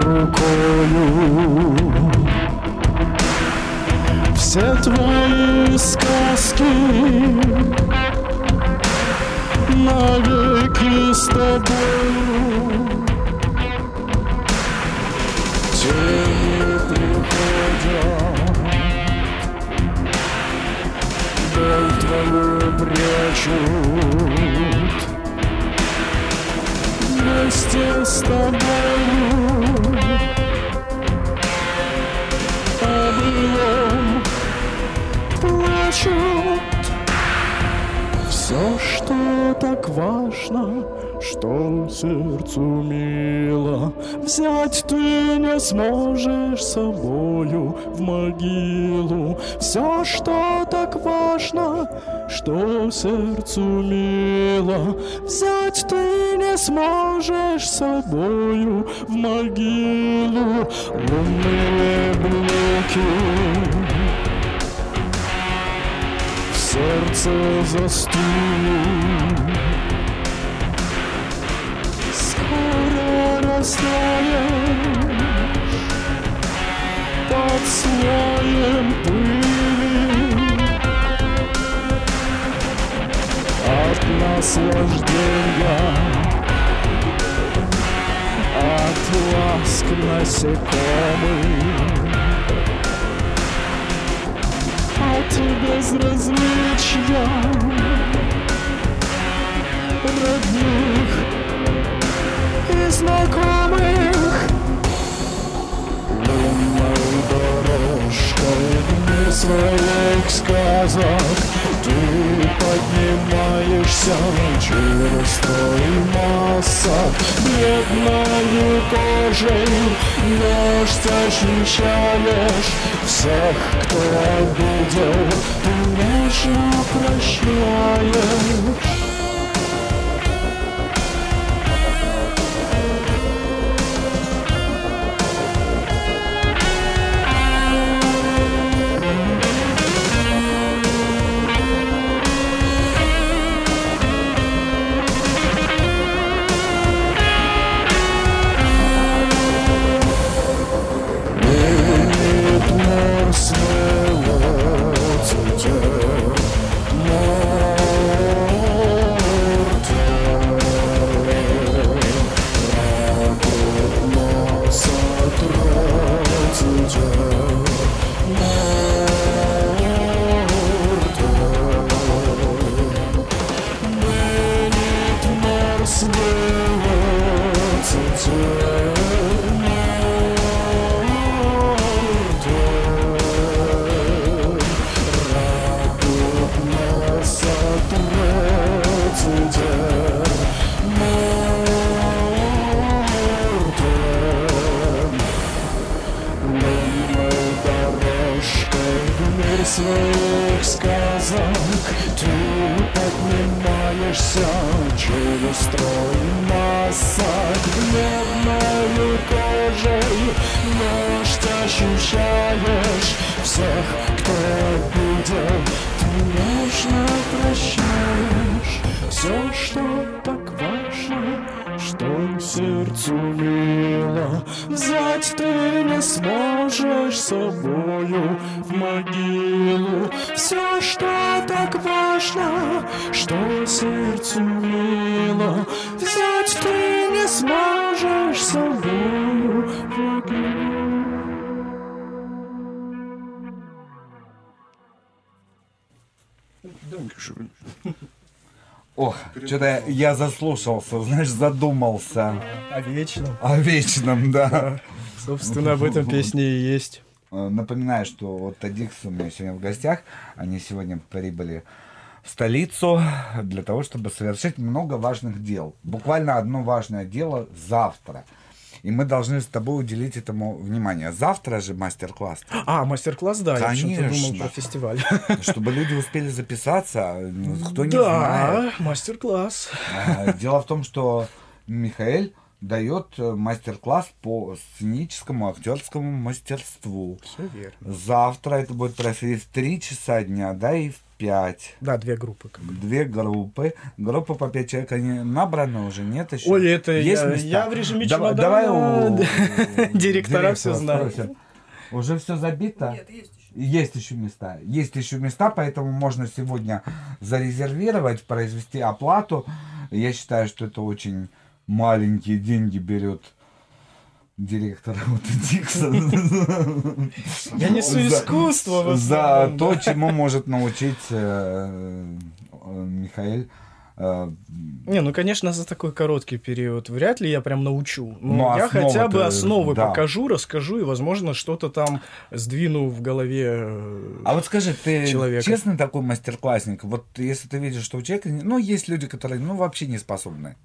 рукою. Все твои сказки Навеки с тобою. Тени приходят Боль твою прячут. Вместе с тобою. Объем плачут. Все, что так важно, что сердцу мило, Взять ты не сможешь собою в могилу. Все, что так важно, что сердцу мило, Взять ты не сможешь собою в могилу. Лунные блики в сердце застынут. Скоро растаешь под слоем пыли От наслаждения От ласк насекомых от безразличия родных и знакомых. Лунной дорожкой своих сказок? Ты поднимаешься через строй масок. Бледною кожей дождь ощущаешь. Всех, кто обидел, ты нежно прощаешь я заслушался, знаешь, задумался. О вечном. О вечном, да. Собственно, об этом песне и есть. Э, Напоминаю, что вот Тадикс у меня сегодня в гостях. Они сегодня прибыли в столицу для того, чтобы совершить много важных дел. Буквально одно важное дело завтра. И мы должны с тобой уделить этому внимание. Завтра же мастер-класс. А, мастер-класс, да, я почему-то думал Конечно. про фестиваль. Чтобы люди успели записаться, ну, кто не Да, знает. мастер-класс. А, Дело в том, что Михаил дает э, мастер-класс по сценическому актерскому мастерству. Все верно. Завтра это будет происходить в 3 часа дня, да, и в 5. Да, две группы. как бы. Две группы. Группа по 5 человек, они набраны уже, нет еще? Ой, это Есть я- места? я в режиме Давай- чемодана. Давай у Директора директора знают. Уже все забито? Нет, есть еще. Есть еще места. Есть еще места, поэтому можно сегодня зарезервировать, произвести оплату. Я считаю, что это очень маленькие деньги берет директор вот Дикса. Я несу искусство За то, чему может научить э, Михаил. Э, Не, ну, конечно, за такой короткий период вряд ли я прям научу. Но Ну, я хотя бы основы да. покажу, расскажу, и, возможно, что-то там сдвину в голове э, А вот скажи, ты человека. честный такой мастер-классник? Вот если ты видишь, что у человека... Ну, есть люди, которые, ну, вообще не способны.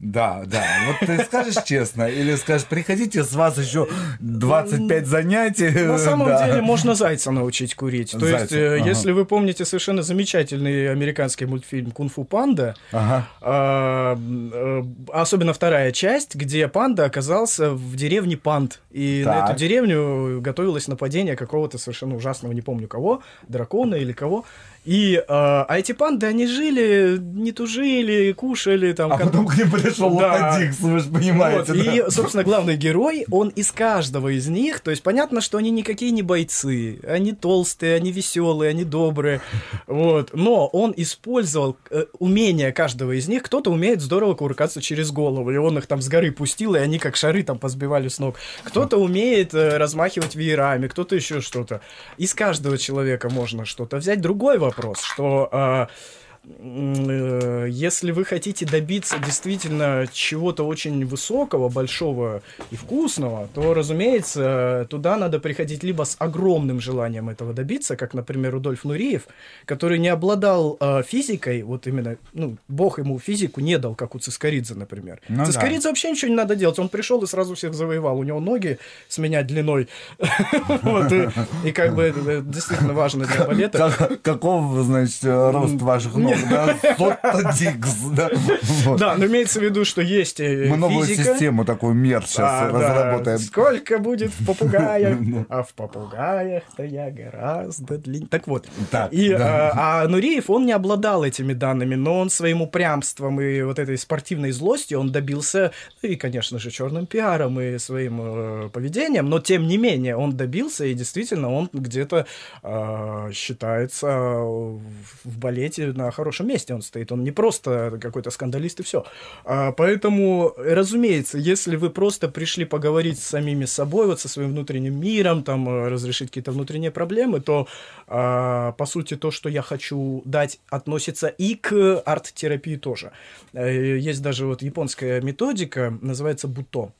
Да, да. Вот ты скажешь честно, или скажешь, приходите, с вас еще 25 занятий. На самом Да. деле можно зайца научить курить. То Зайца, есть, э, ага. если вы помните совершенно замечательный американский мультфильм «Кунг-фу панда», Ага. а, э, особенно вторая часть, где панда оказался в деревне Панд. И на Так. эту деревню готовилось нападение какого-то совершенно ужасного, не помню кого, дракона или кого. И, э, а эти панды, они жили, не тужили, кушали там. А как- потом к ним пришел Да. Лотодикс, вы же понимаете. Вот, да? И, собственно, главный герой, он из каждого из них, то есть понятно, что они никакие не бойцы, они толстые, они веселые, они добрые, вот, но он использовал э, умения каждого из них, кто-то умеет здорово кувыркаться через голову, и он их там с горы пустил, и они как шары там позбивали с ног, кто-то умеет э, размахивать веерами, кто-то еще что-то. Из каждого человека можно что-то взять. Другой вопрос, что... э, если вы хотите добиться действительно чего-то очень высокого, большого и вкусного, то, разумеется, туда надо приходить либо с огромным желанием этого добиться, как, например, Рудольф Нуриев, который не обладал э, физикой, вот именно, ну, бог ему физику не дал, как у Цискоридзе, например. Ну да. Цискоридзе вообще ничего не надо делать, он пришел и сразу всех завоевал, у него ноги с меня длиной, и- как бы действительно важно для балета. Как- Каков, значит, рост ваших ног? Да, но имеется в виду, что есть э, Мы новую систему, такой мер сейчас А, разработаем. Сколько будет в попугаях? А в попугаях-то я гораздо длиннее. Так вот. И, а, а Нуриев, он не обладал этими данными, но он своим упрямством и вот этой спортивной злостью он добился, ну и, конечно же, черным пиаром и своим э, поведением, но тем не менее он добился, и действительно он где-то э, считается в балете на хорошем месте он стоит. Он не просто какой-то скандалист и все. поэтому, разумеется, если вы просто пришли поговорить с самими собой, вот со своим внутренним миром, там, э, разрешить какие-то внутренние проблемы, то, а, по сути, то, что я хочу дать, относится и к арт-терапии тоже. Э, Есть даже вот японская методика, называется буто.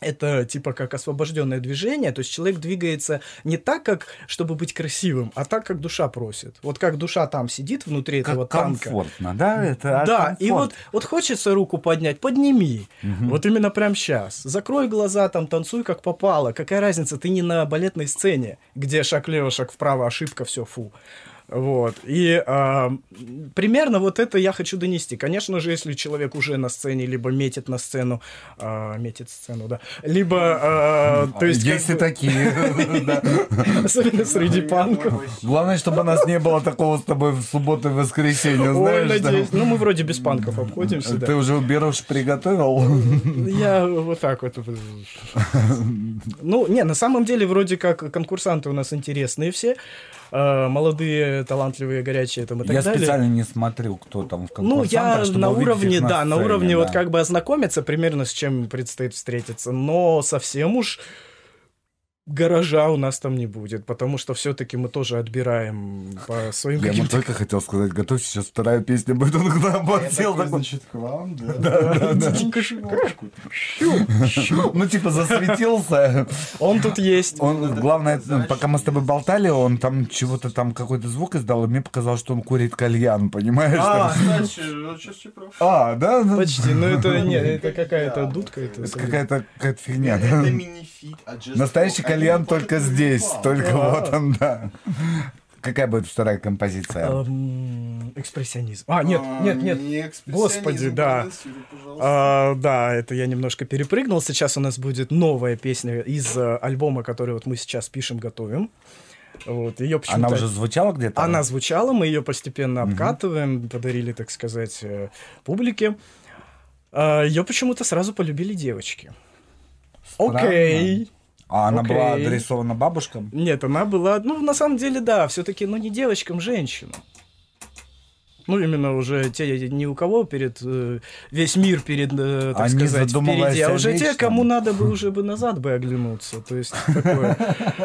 Это типа как освобожденное движение, то есть человек двигается не так, как чтобы быть красивым, а так, как душа просит. Вот как душа там сидит внутри Как этого танка. комфортно, да? Это Да, и комфорт. вот, вот хочется руку поднять, подними. Мгм. Вот именно прямо сейчас. Закрой глаза, там танцуй как попало. Какая разница, ты не на балетной сцене, где шаг влево, шаг вправо, ошибка, все, фу. Вот. И а, примерно вот это я хочу донести. Конечно же, если человек уже на сцене, либо метит на сцену, а, метит сцену, да, либо, а, то есть... как Есть и бы- такие. Особенно среди панков. Главное, чтобы у нас не было такого с тобой в субботу и воскресенье, Ой, знаешь. там. надеюсь. Ну, мы вроде без панков обходимся. Ты уже берешь приготовил? Я вот так вот. Ну, не, на самом деле, вроде как конкурсанты у нас интересные все. Э, Молодые, талантливые, горячие там и так Я далее. специально не смотрю, кто там в Ну, я на уровне, на да, на сцене, уровне вот да. как бы ознакомиться примерно с чем предстоит встретиться, но совсем уж гаража у нас там не будет, потому что все-таки мы тоже отбираем по своим Я ему только хотел сказать, готовь, сейчас вторая песня будет, он к нам подсел. такой, Значит, к вам, да? Да, да, да. Ну, типа, засветился. Он тут есть. Он, главное, пока мы с тобой болтали, он там чего-то там какой-то звук издал, и мне показалось, что он курит кальян, понимаешь? А, кстати. А, да? Ну, Почти, но это нет, это какая-то дудка. Это, Это какая-то какая фигня. Это мини-фит. а Настоящий for- кальян только здесь, только вот он, да. Какая будет вторая композиция? Эм, Экспрессионизм. А, нет, А, нет, нет. не Господи, да. А, да, это я немножко перепрыгнул. Сейчас у нас будет новая песня из э, альбома, который вот мы сейчас пишем, готовим. Вот, ее почему-то... Она уже звучала где-то? Она звучала, мы ее постепенно обкатываем, подарили, так сказать, э, публике. ее почему-то сразу полюбили девочки. Странно. Окей. А она была Окей. адресована бабушкам? Нет, она была, ну, на самом деле, да, все-таки, ну, не девочкам, женщинам. Ну, именно уже те, ни у кого перед, э, весь мир перед, э, так Они сказать, впереди, а уже те, кому надо бы уже бы назад бы оглянуться, то есть такое.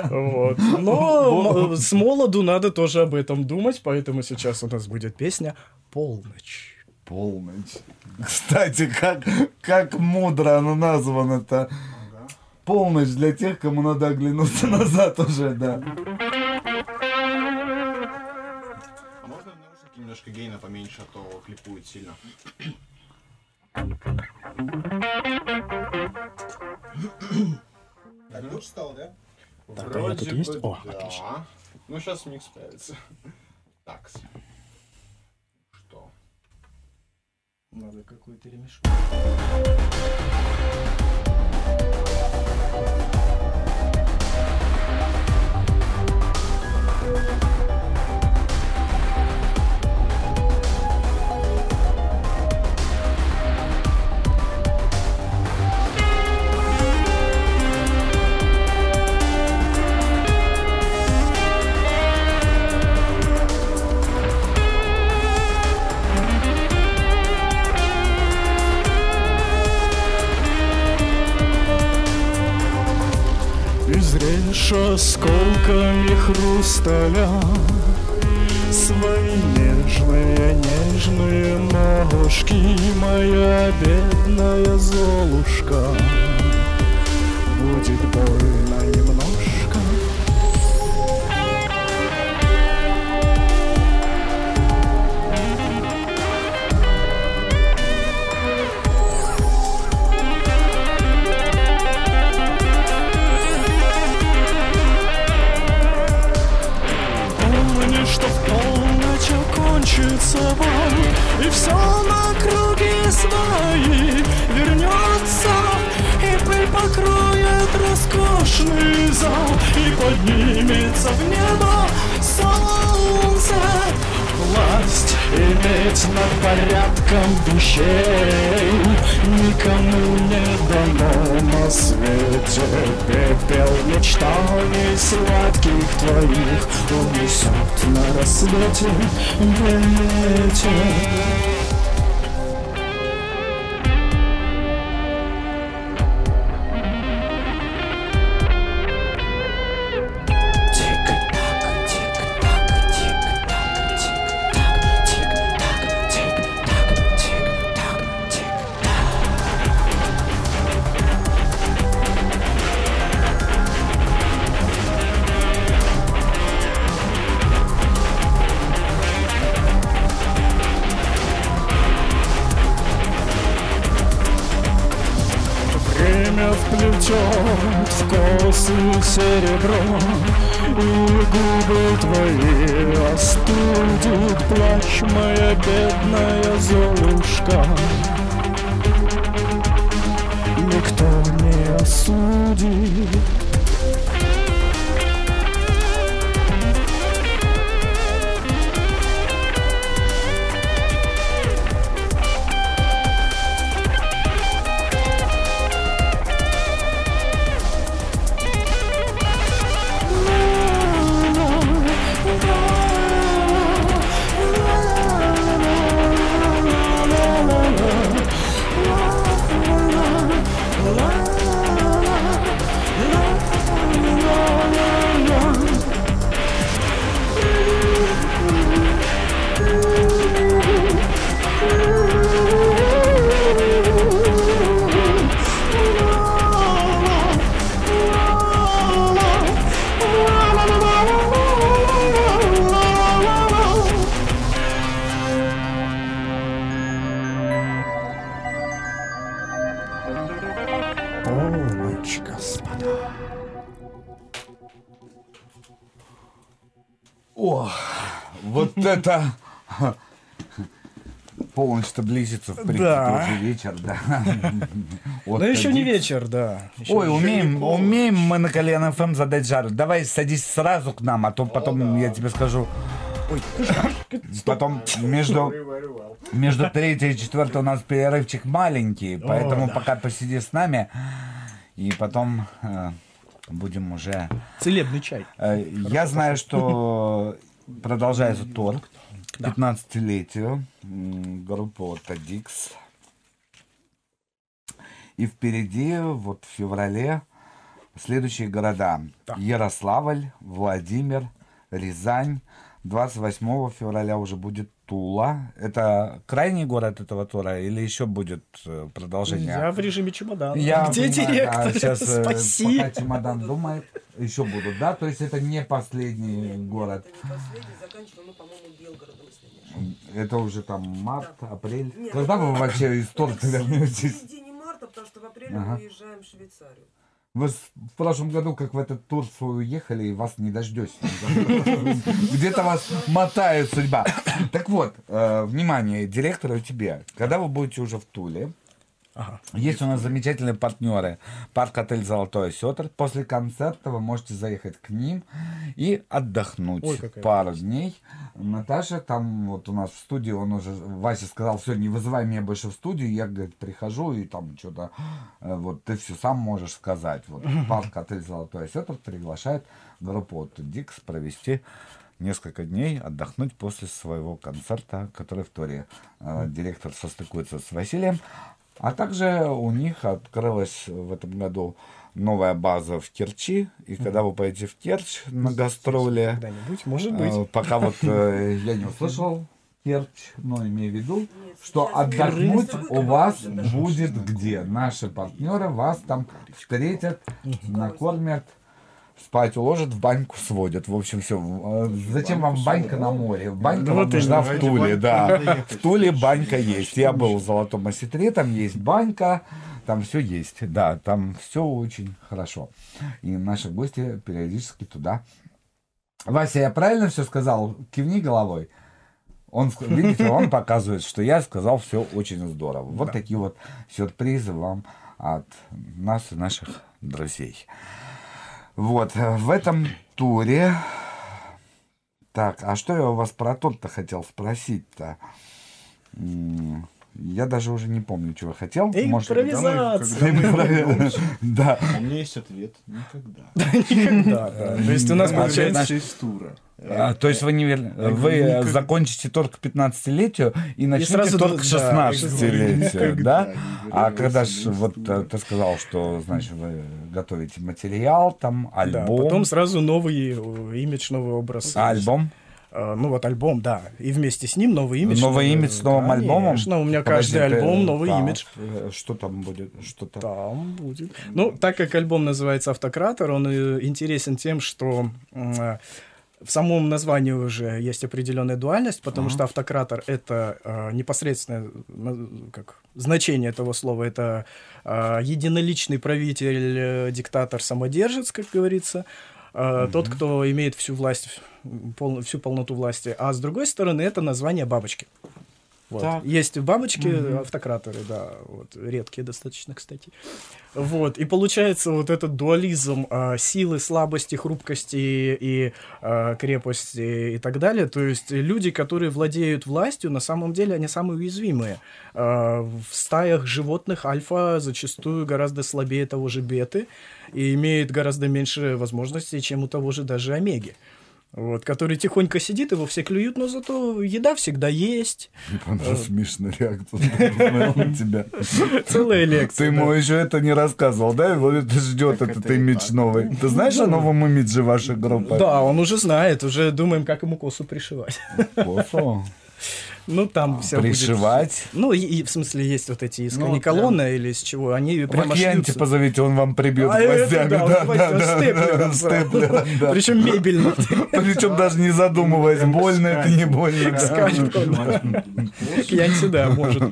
Вот. Но м- с молоду надо тоже об этом думать, поэтому сейчас у нас будет песня «Полночь». Полночь. Кстати, как, как мудро она названа-то. Полночь для тех, кому надо оглянуться назад уже, да. А можно в наушнике немножко гейна поменьше, а то клипует сильно. Так, лучше стало, да? Так, Вроде тут есть? О, да. отлично. Ну, сейчас микс появится. Так. Что? Надо какой-то ремешок. Изрежь осколками хрусталя Свои нежные, нежные ножки Моя бедная Золушка. Будет больно немножко окончится бой И все на круги свои вернется И пыль покроет роскошный зал И поднимется в небо солнце Власть иметь над порядком вещей Никому не дано на свете Пепел мечтаний сладких твоих Унесет на рассвете ветер вплетет в косы серебро И губы твои остудит плащ Моя бедная Золушка. Никто не осудит это... Полночь-то близится, в принципе, Да. уже вечер, да. Но еще не вечер, да. Ой, умеем, умеем мы на Кальян ФМ задать жару. Давай садись сразу к нам, а то потом я тебе скажу. Потом между, между третьей и четвертой у нас перерывчик маленький, поэтому пока посиди с нами, и потом э, будем уже... Целебный чай. Э, Я знаю, что продолжается тур к 15-летию м, группы вот Дикс. И впереди, вот в феврале, следующие города. Ярославль, Владимир, Рязань. 28 февраля уже будет Тула. Это крайний город этого тура или еще будет э, продолжение? Я в режиме чемодана. Я Где директор? да, сейчас э, Спаси. пока чемодан думает, еще будут, да? То есть это не последний город. Это уже там март, апрель. Нет, Когда это- вы вообще из торта вернетесь? В середине марта, потому что в апреле Ага. мы уезжаем в Швейцарию. Вы в прошлом году, как в этот тур свой уехали, и вас не дождешься. Где-то вас мотает судьба. Так вот, э, внимание, директора у тебя. Когда вы будете уже в Туле, есть у нас замечательные партнеры. Парк-отель «Золотой осетр». После концерта вы можете заехать к ним и отдохнуть Ой, пару дней. Наташа там вот у нас в студии, он уже, Вася сказал, все, не вызывай меня больше в студию. Я, говорит, прихожу и там что-то, э, вот ты все сам можешь сказать. Вот парк-отель «Золотой осетр» приглашает группу от Дикс провести несколько дней отдохнуть после своего концерта, который в Торе. Э, Директор состыкуется с Василием. А также у них открылась в этом году новая база в Керчи. И когда вы поедете в Керчь на гастроли, Когда-нибудь, может э, быть. пока вот э, я не услышал Керчь, но имею в виду, что отдохнуть у вас будет где. Наши партнеры вас там встретят, накормят, спать уложат, в баньку сводят. В общем, все. Зачем вам банька на море? Банька Ну, вам вот нужна в Туле, да. В Туле банька есть. Я был в Золотом Осетре, там есть банька, там все есть. Да, там все очень хорошо. И наши гости периодически туда. Вася, я правильно все сказал? Кивни головой. Он, видите, он показывает, что я сказал все очень здорово. Вот такие вот сюрпризы вам от нас и наших друзей. Вот, э, в этом туре... Так, а что я у вас про торт-то хотел спросить-то? Я даже уже не помню, чего хотел. Импровизация. Импровизация. Да. У меня есть ответ. Никогда. Никогда, да. То есть у нас А, получается- тура. А, то есть вы, не вер- Я вы закончите торт к 15-летию и начнете сразу торт до- к да, 16-летию, никогда да? А когда ж, вот э, ты сказал, что, значит, вы готовите материал, там, Да, альбом. потом сразу новый э, имидж, новый образ. А альбом? Э, Ну вот альбом, да. И вместе с ним новый имидж. Новый имидж с новым альбомом? Конечно, у меня Подожди, каждый ты- альбом новый так, имидж. э, Что там будет? Что-то... Там будет. Ну, так как альбом называется «Автократор», он э, интересен тем, что в самом названии уже есть определенная дуальность, потому Ага. что автократор это э, непосредственное как значение этого слова, это э, единоличный правитель, э, диктатор, самодержец, как говорится, э, тот, кто имеет всю власть, пол- всю полноту власти. А с другой стороны, это название бабочки. Вот. Так. Есть бабочки, Мгм. автократоры, да, вот, редкие достаточно, кстати. Вот, и получается вот этот дуализм а, силы, слабости, хрупкости и а, крепости и так далее. То есть люди, которые владеют властью, на самом деле они самые уязвимые. А, в стаях животных альфа зачастую гораздо слабее того же беты и имеет гораздо меньше возможностей, чем у того же даже омеги. Вот, который тихонько сидит, его все клюют, но зато еда всегда есть. Просто смешная реакция на тебя. Целая лекция. Ты ему еще это не рассказывал, да? Вот это ждет этот имидж новый. Ты знаешь о новом имидже вашей группы? Да, он уже знает, уже думаем, как ему косу пришивать. Косу? Ну, там все Пришивать? Ну, и, и в смысле есть вот эти из Ну, каниколона или из чего, они прямо Вакьянти шьются. позовите, он вам прибьет А это гвоздями. да, Да, да, да, степлером степлером, да. Причем мебельно. Причем даже не задумываясь, больно это, не больно. да. Скальпелем, да. Янти, да, может.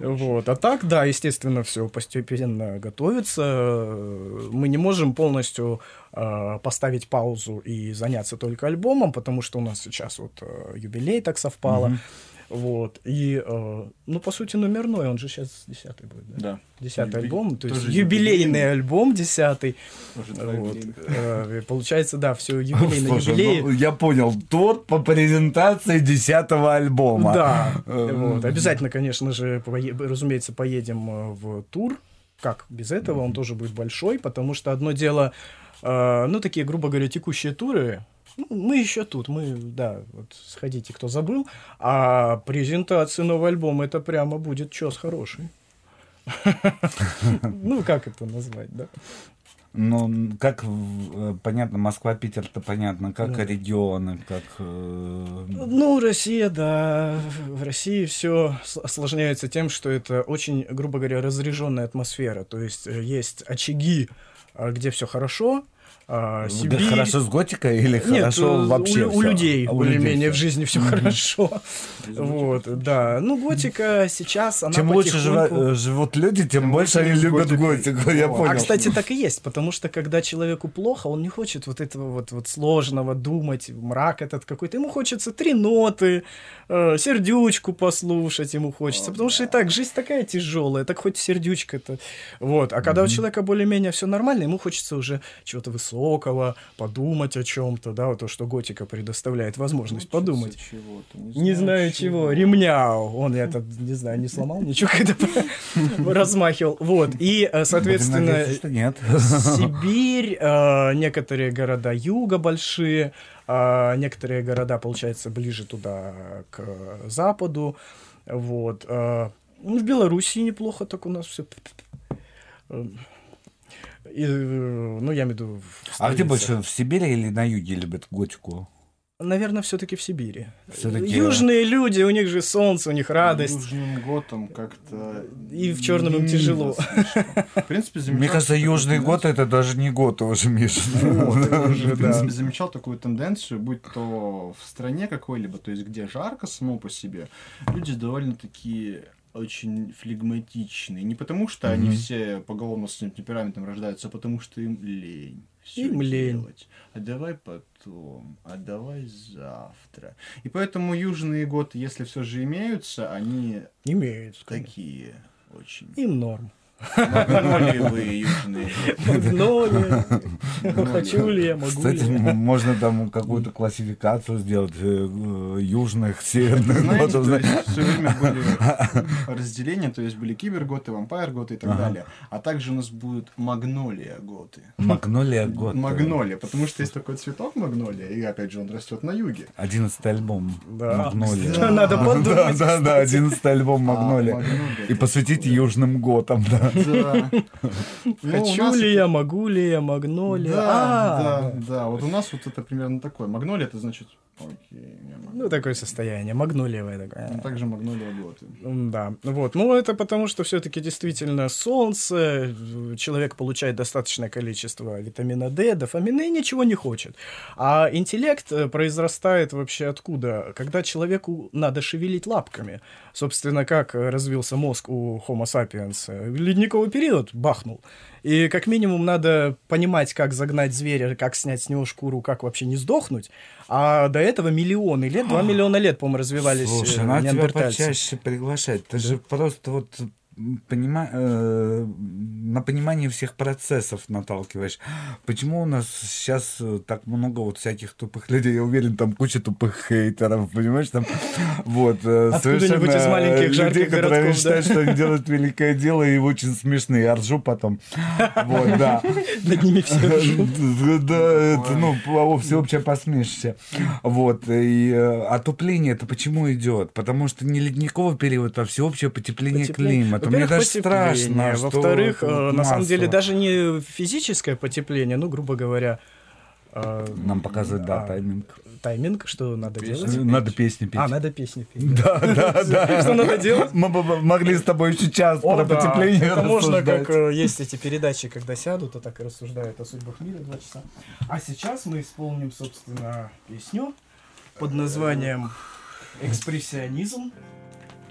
Вот. А так, да, естественно, все постепенно готовится. Мы не можем полностью э, поставить паузу и заняться только альбомом, потому что у нас сейчас вот э, юбилей так совпало. Вот. И, э, ну, по сути, номерной, он же сейчас десятый будет, да? Да. Десятый Юби- альбом, то есть юбилейный юбилейный. альбом, десятый. Вот. Э, Получается, да, все юбилей на Слушай, юбилее. ну, я понял, торт по презентации десятого альбома. Да, Э, вот. обязательно, конечно же, пое- разумеется, поедем в тур. Как без этого? Он тоже будет большой, потому что одно дело ну, такие, грубо говоря, текущие туры, ну, мы еще тут, мы, да, вот сходите, кто забыл. А презентация нового альбома, это прямо будет чес хороший. Ну, как это назвать, да? Ну, как э, понятно, Москва, Питер-то понятно, как Да. регионы, как... э, Ну, Россия, да, в России все осложняется тем, что это очень, грубо говоря, разряженная атмосфера. То есть э, есть очаги, где все хорошо, а, да. Хорошо с готикой или Нет, хорошо э, вообще у, у людей А более-менее в жизни все хорошо. Вот, да. Ну, готика сейчас, она Чем лучше э, живут люди, тем больше они любят готику, я понял. А, кстати, так и есть, потому что когда человеку плохо, он не хочет вот этого вот, вот сложного думать, мрак этот какой-то. Ему хочется три ноты, э, сердючку послушать ему хочется, потому что и так жизнь такая тяжелая, так хоть сердючка-то. Вот. А когда у человека более-менее все нормально, ему хочется уже чего-то высокого, подумать о чем-то, да, вот то, что готика предоставляет возможность подумать. Не знаю чего. Ремня он, я этот, не знаю, не сломал ничего, когда размахивал. Вот. И, э, соответственно. Сибирь, э, некоторые города юга большие, а некоторые города, получается, ближе туда, к западу. Вот. э, ну, в Белоруссии неплохо так у нас все. И, э, ну, я имею в виду... в А где больше, в Сибири или на юге любят готику? Наверное, все-таки в Сибири. Всё-таки- Южные люди, у них же солнце, у них радость. Южным готом как-то... И в черном им тяжело. В принципе, замечал... Мне кажется, южный год это даже не год уже, Миша. В принципе, замечал такую тенденцию, будь то в стране какой-либо, то есть где жарко само по себе, люди довольно-таки очень флегматичные. Не потому, что они Мгм. все поголовно с этим темпераментом рождаются, а потому что им лень. Им лень. делать. А давай потом, а давай завтра. И поэтому южные готы, если все же имеются, они Имеются, такие очень. Им норм. Магнолиевые южные. Магнолия. Хочу ли я, могу Кстати, можно там какую-то классификацию сделать э, э, южных, северных Знаете, готов. все время были разделения, то есть были киберготы, вампир-готы и так далее. А также у нас будут магнолия-готы. Магнолия год. Магнолия, потому что есть такой цветок магнолия, и опять же он растет на юге. Одиннадцатый альбом. Магнолия. Да, надо подумать, Да, да, одиннадцатый альбом Магнолия. Магнолия, И посвятите южным готам, да. Да. Ну, Хочу ли я, могу ли я, магнолия. Да, А, да, да. Вот у нас вот это примерно такое. Магнолия это значит. Окей. Ну, такое состояние, магнолиевое такое. Ну, Также магнолия готы. М, Да, вот. Ну, это потому, что все-таки действительно солнце, человек получает достаточное количество витамина D, дофамина и ничего не хочет. А интеллект э, произрастает вообще откуда? Когда человеку надо шевелить лапками. Собственно, как развился мозг у Homo sapiens? Ледниковый период бахнул. И как минимум надо понимать, как загнать зверя, как снять с него шкуру, как вообще не сдохнуть. А до этого миллионы лет, 2 миллиона лет, по-моему, развивались Слушай, э, надо тебя неандертальцы. почаще приглашать. Ты же просто вот понима... э, на понимание всех процессов наталкиваешь. Почему у нас сейчас э, так много вот всяких тупых людей? Я уверен, там куча тупых хейтеров, понимаешь? Там вот э, совершенно из маленьких людей, жарких которые городков, считают, да. что они делают великое дело и очень смешные. Я ржу потом. Вот, да. Над ними все. Да, это, ну, всеобщее посмешище. Вот, и э, отупление это почему идет? Потому что не ледниковый период, а всеобщее Потепление. климата. Мне Во-первых, даже страшно, что Во-вторых, э, на самом деле, даже не физическое потепление, ну, грубо говоря... э, Нам показывает, да, а, тайминг. Тайминг, что надо Песни делать? петь. Надо песни петь. А, надо песни петь. Да, да, да. Что надо делать? Мы бы могли с тобой еще час О, про потепление Это можно, как э, есть эти передачи, когда сядут, и так и рассуждают о судьбах мира два часа. А сейчас мы исполним, собственно, песню под названием «Экспрессионизм»,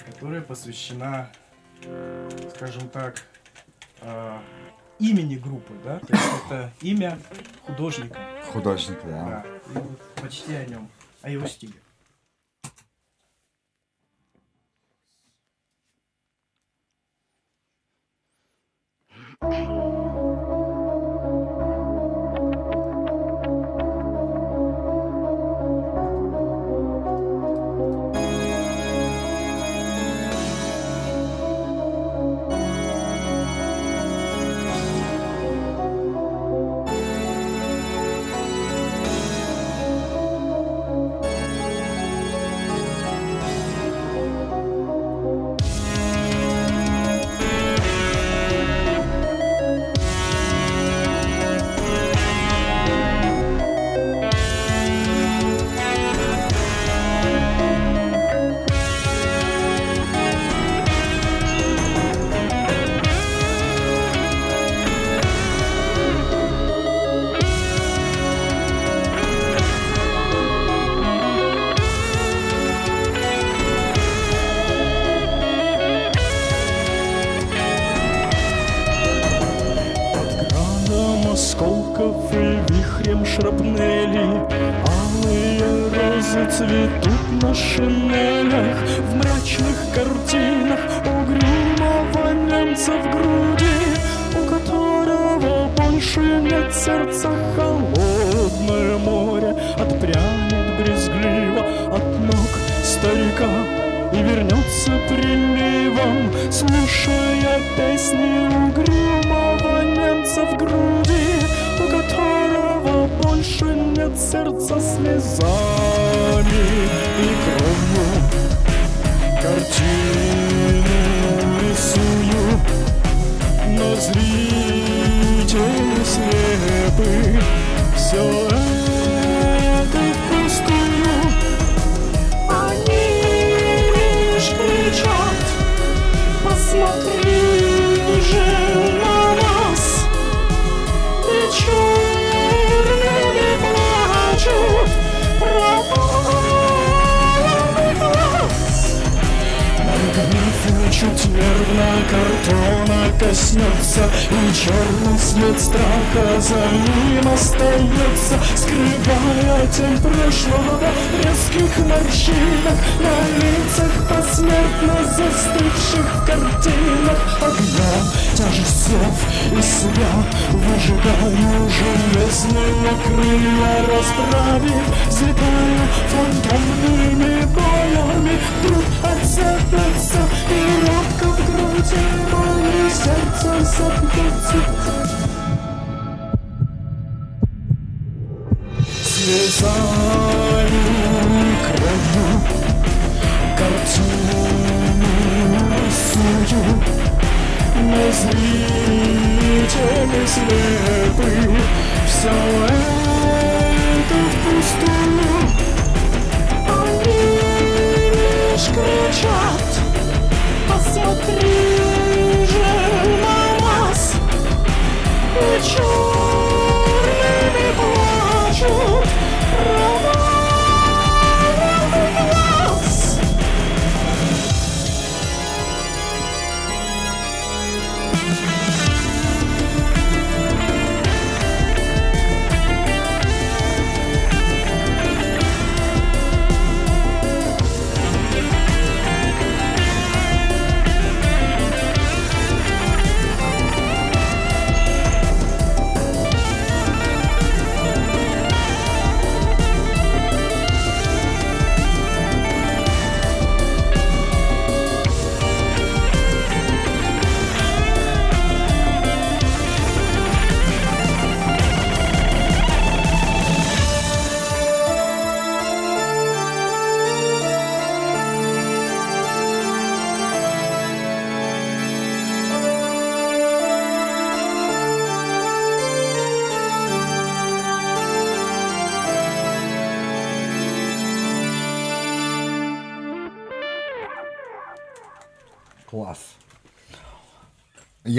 которая посвящена, скажем так, э, имени группы, да? То есть это имя художника. Художник, да. Да. И вот почти о нем, о его стиле.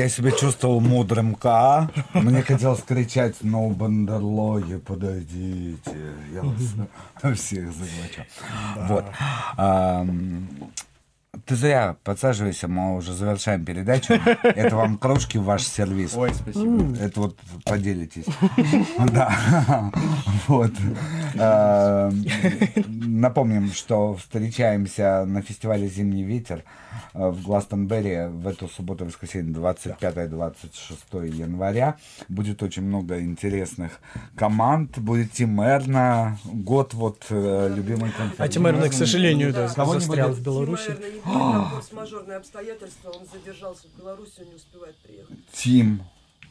Я себя чувствовал мудрым К. Мне хотелось кричать, но бандерлоги, подойдите. Я вас всех захвачу. Вот. Ты зря подсаживайся, мы уже завершаем передачу. Это вам кружки в ваш сервис. Ой, спасибо. Это вот поделитесь. Да. Вот. А, Напомним, что встречаемся на фестивале «Зимний ветер» в Гластонберри в эту субботу воскресенье 25-26 января. Будет очень много интересных команд. Будет Тим Эрна, год вот э, любимый концерт. А Тим Эрна, к сожалению, да, застрял в Беларуси. Там форс-мажорные обстоятельства, он задержался в Беларуси, он не успевает приехать. Тим,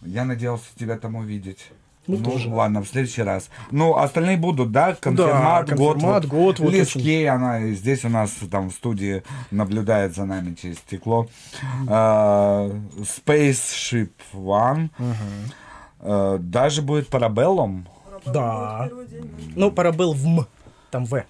я надеялся тебя там увидеть. Ну, Ну, тоже. ладно, в следующий раз. Ну, остальные будут, да? Конфирмат, Да, год. конфирмат, год, вот Лиз очень. Она здесь у нас там в студии наблюдает за нами через стекло. А, Spaceship One. А, Даже будет Парабеллум. Да. Ну, парабел в М. Там В.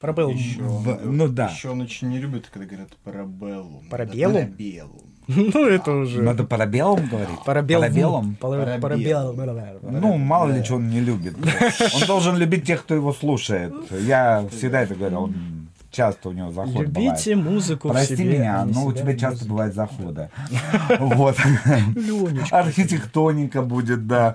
Парабел Еще, В- ну да. Еще он очень не любит, когда говорят парабеллум. Парабеллум? Парабеллум. Ну, это уже... Надо парабеллум говорить? Парабел. Парабеллум? Пара- Парабел. Ну, мало ли, что он не любит. Он должен любить тех, кто его слушает. Я всегда это говорю, он часто у него заход Любите бывает. музыку в Прости себе, меня, но у тебя в часто музыке. бывают заходы. Вот. Архитектоника будет, да.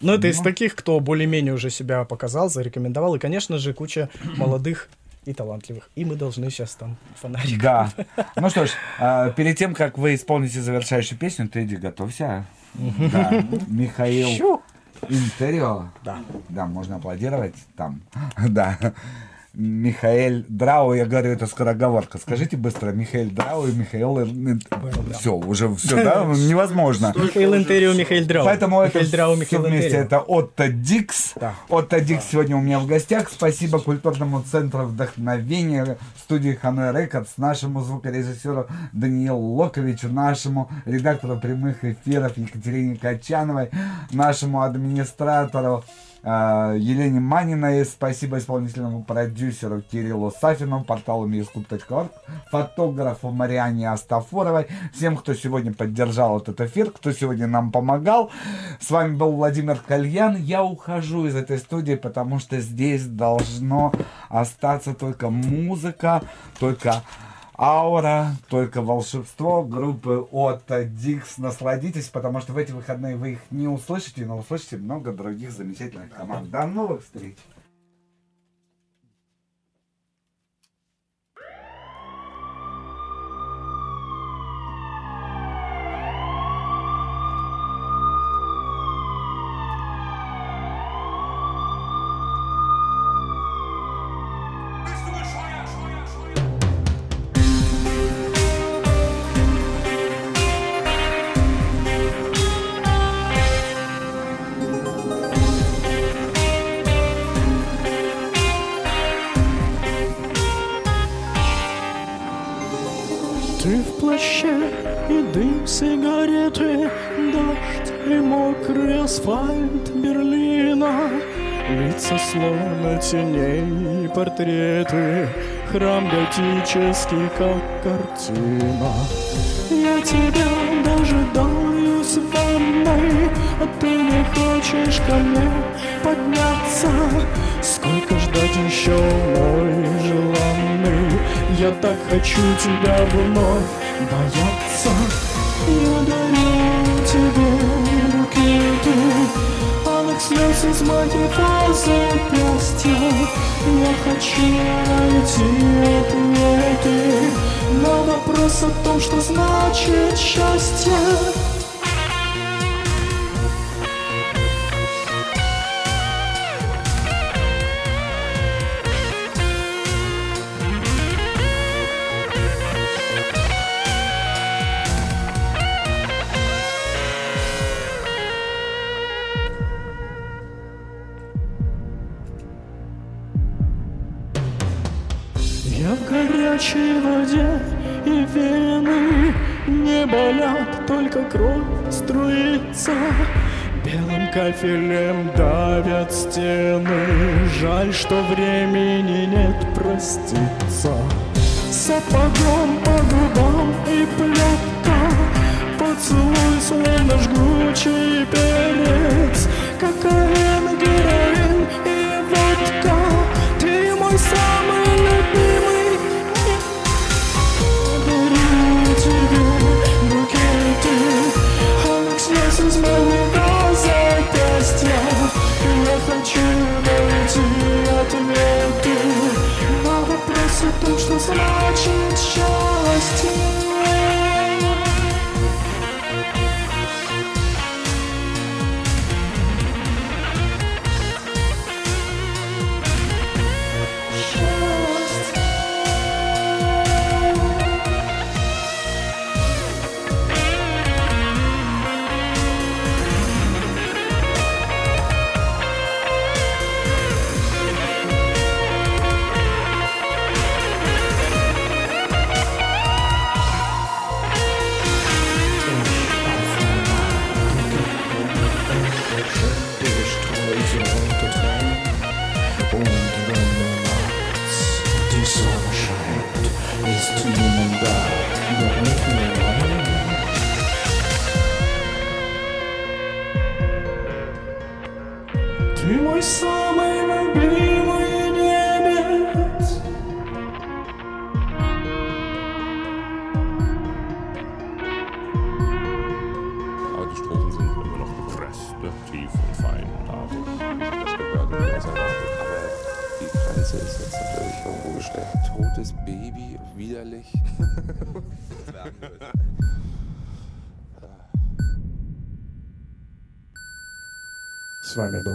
Ну, это из таких, кто более-менее уже себя показал, зарекомендовал. И, конечно же, куча молодых и талантливых. И мы должны сейчас там фонарик. Да. Ну что ж, а, перед тем, как вы исполните завершающую песню, ты иди готовься. Да. Михаил. Интерио. Да. Да, можно аплодировать там. Да. Михаил Драу, я говорю, это скороговорка. Скажите быстро, Михаил Драу и Михаил... Все, уже все, да? Невозможно. Михаил Интерио, Михаил Драу. Поэтому это Михаил Драу, все вместе. Это Отто Дикс. Отто Дикс сегодня у меня в гостях. Спасибо культурному центру вдохновения студии Ханой Рекордс, нашему звукорежиссеру Даниилу Локовичу, нашему редактору прямых эфиров Екатерине Качановой, нашему администратору Елене Маниной, спасибо исполнительному продюсеру Кириллу Сафину, порталу miyasclub.org, фотографу Мариане Астафоровой, всем, кто сегодня поддержал этот эфир, кто сегодня нам помогал. С вами был Владимир Кальян. Я ухожу из этой студии, потому что здесь должно остаться только музыка, только аура, только волшебство группы Отто Дикс. Насладитесь, потому что в эти выходные вы их не услышите, но услышите много других замечательных команд. До новых встреч! Лица словно теней портреты, храм готический, как картина. Я тебя дожидаюсь в ванной, а ты не хочешь ко мне подняться. Сколько ждать еще, мой желанный? Я так хочу тебя вновь бояться. Я дарю слез из мотива запястья. Я хочу найти ответы на вопрос о том, что значит счастье. Струится. Белым кафелем давят стены, жаль, что времени нет проститься. Сапогом по губам и плетка, поцелуй словно жгучий перец, кокаин, героин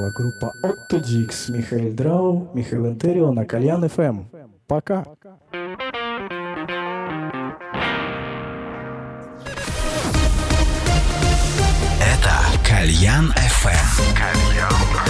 была группа Otto Dix, Михаил Драу, Михаил Интерио на Кальян ФМ. Пока. Это Кальян FM. Кальян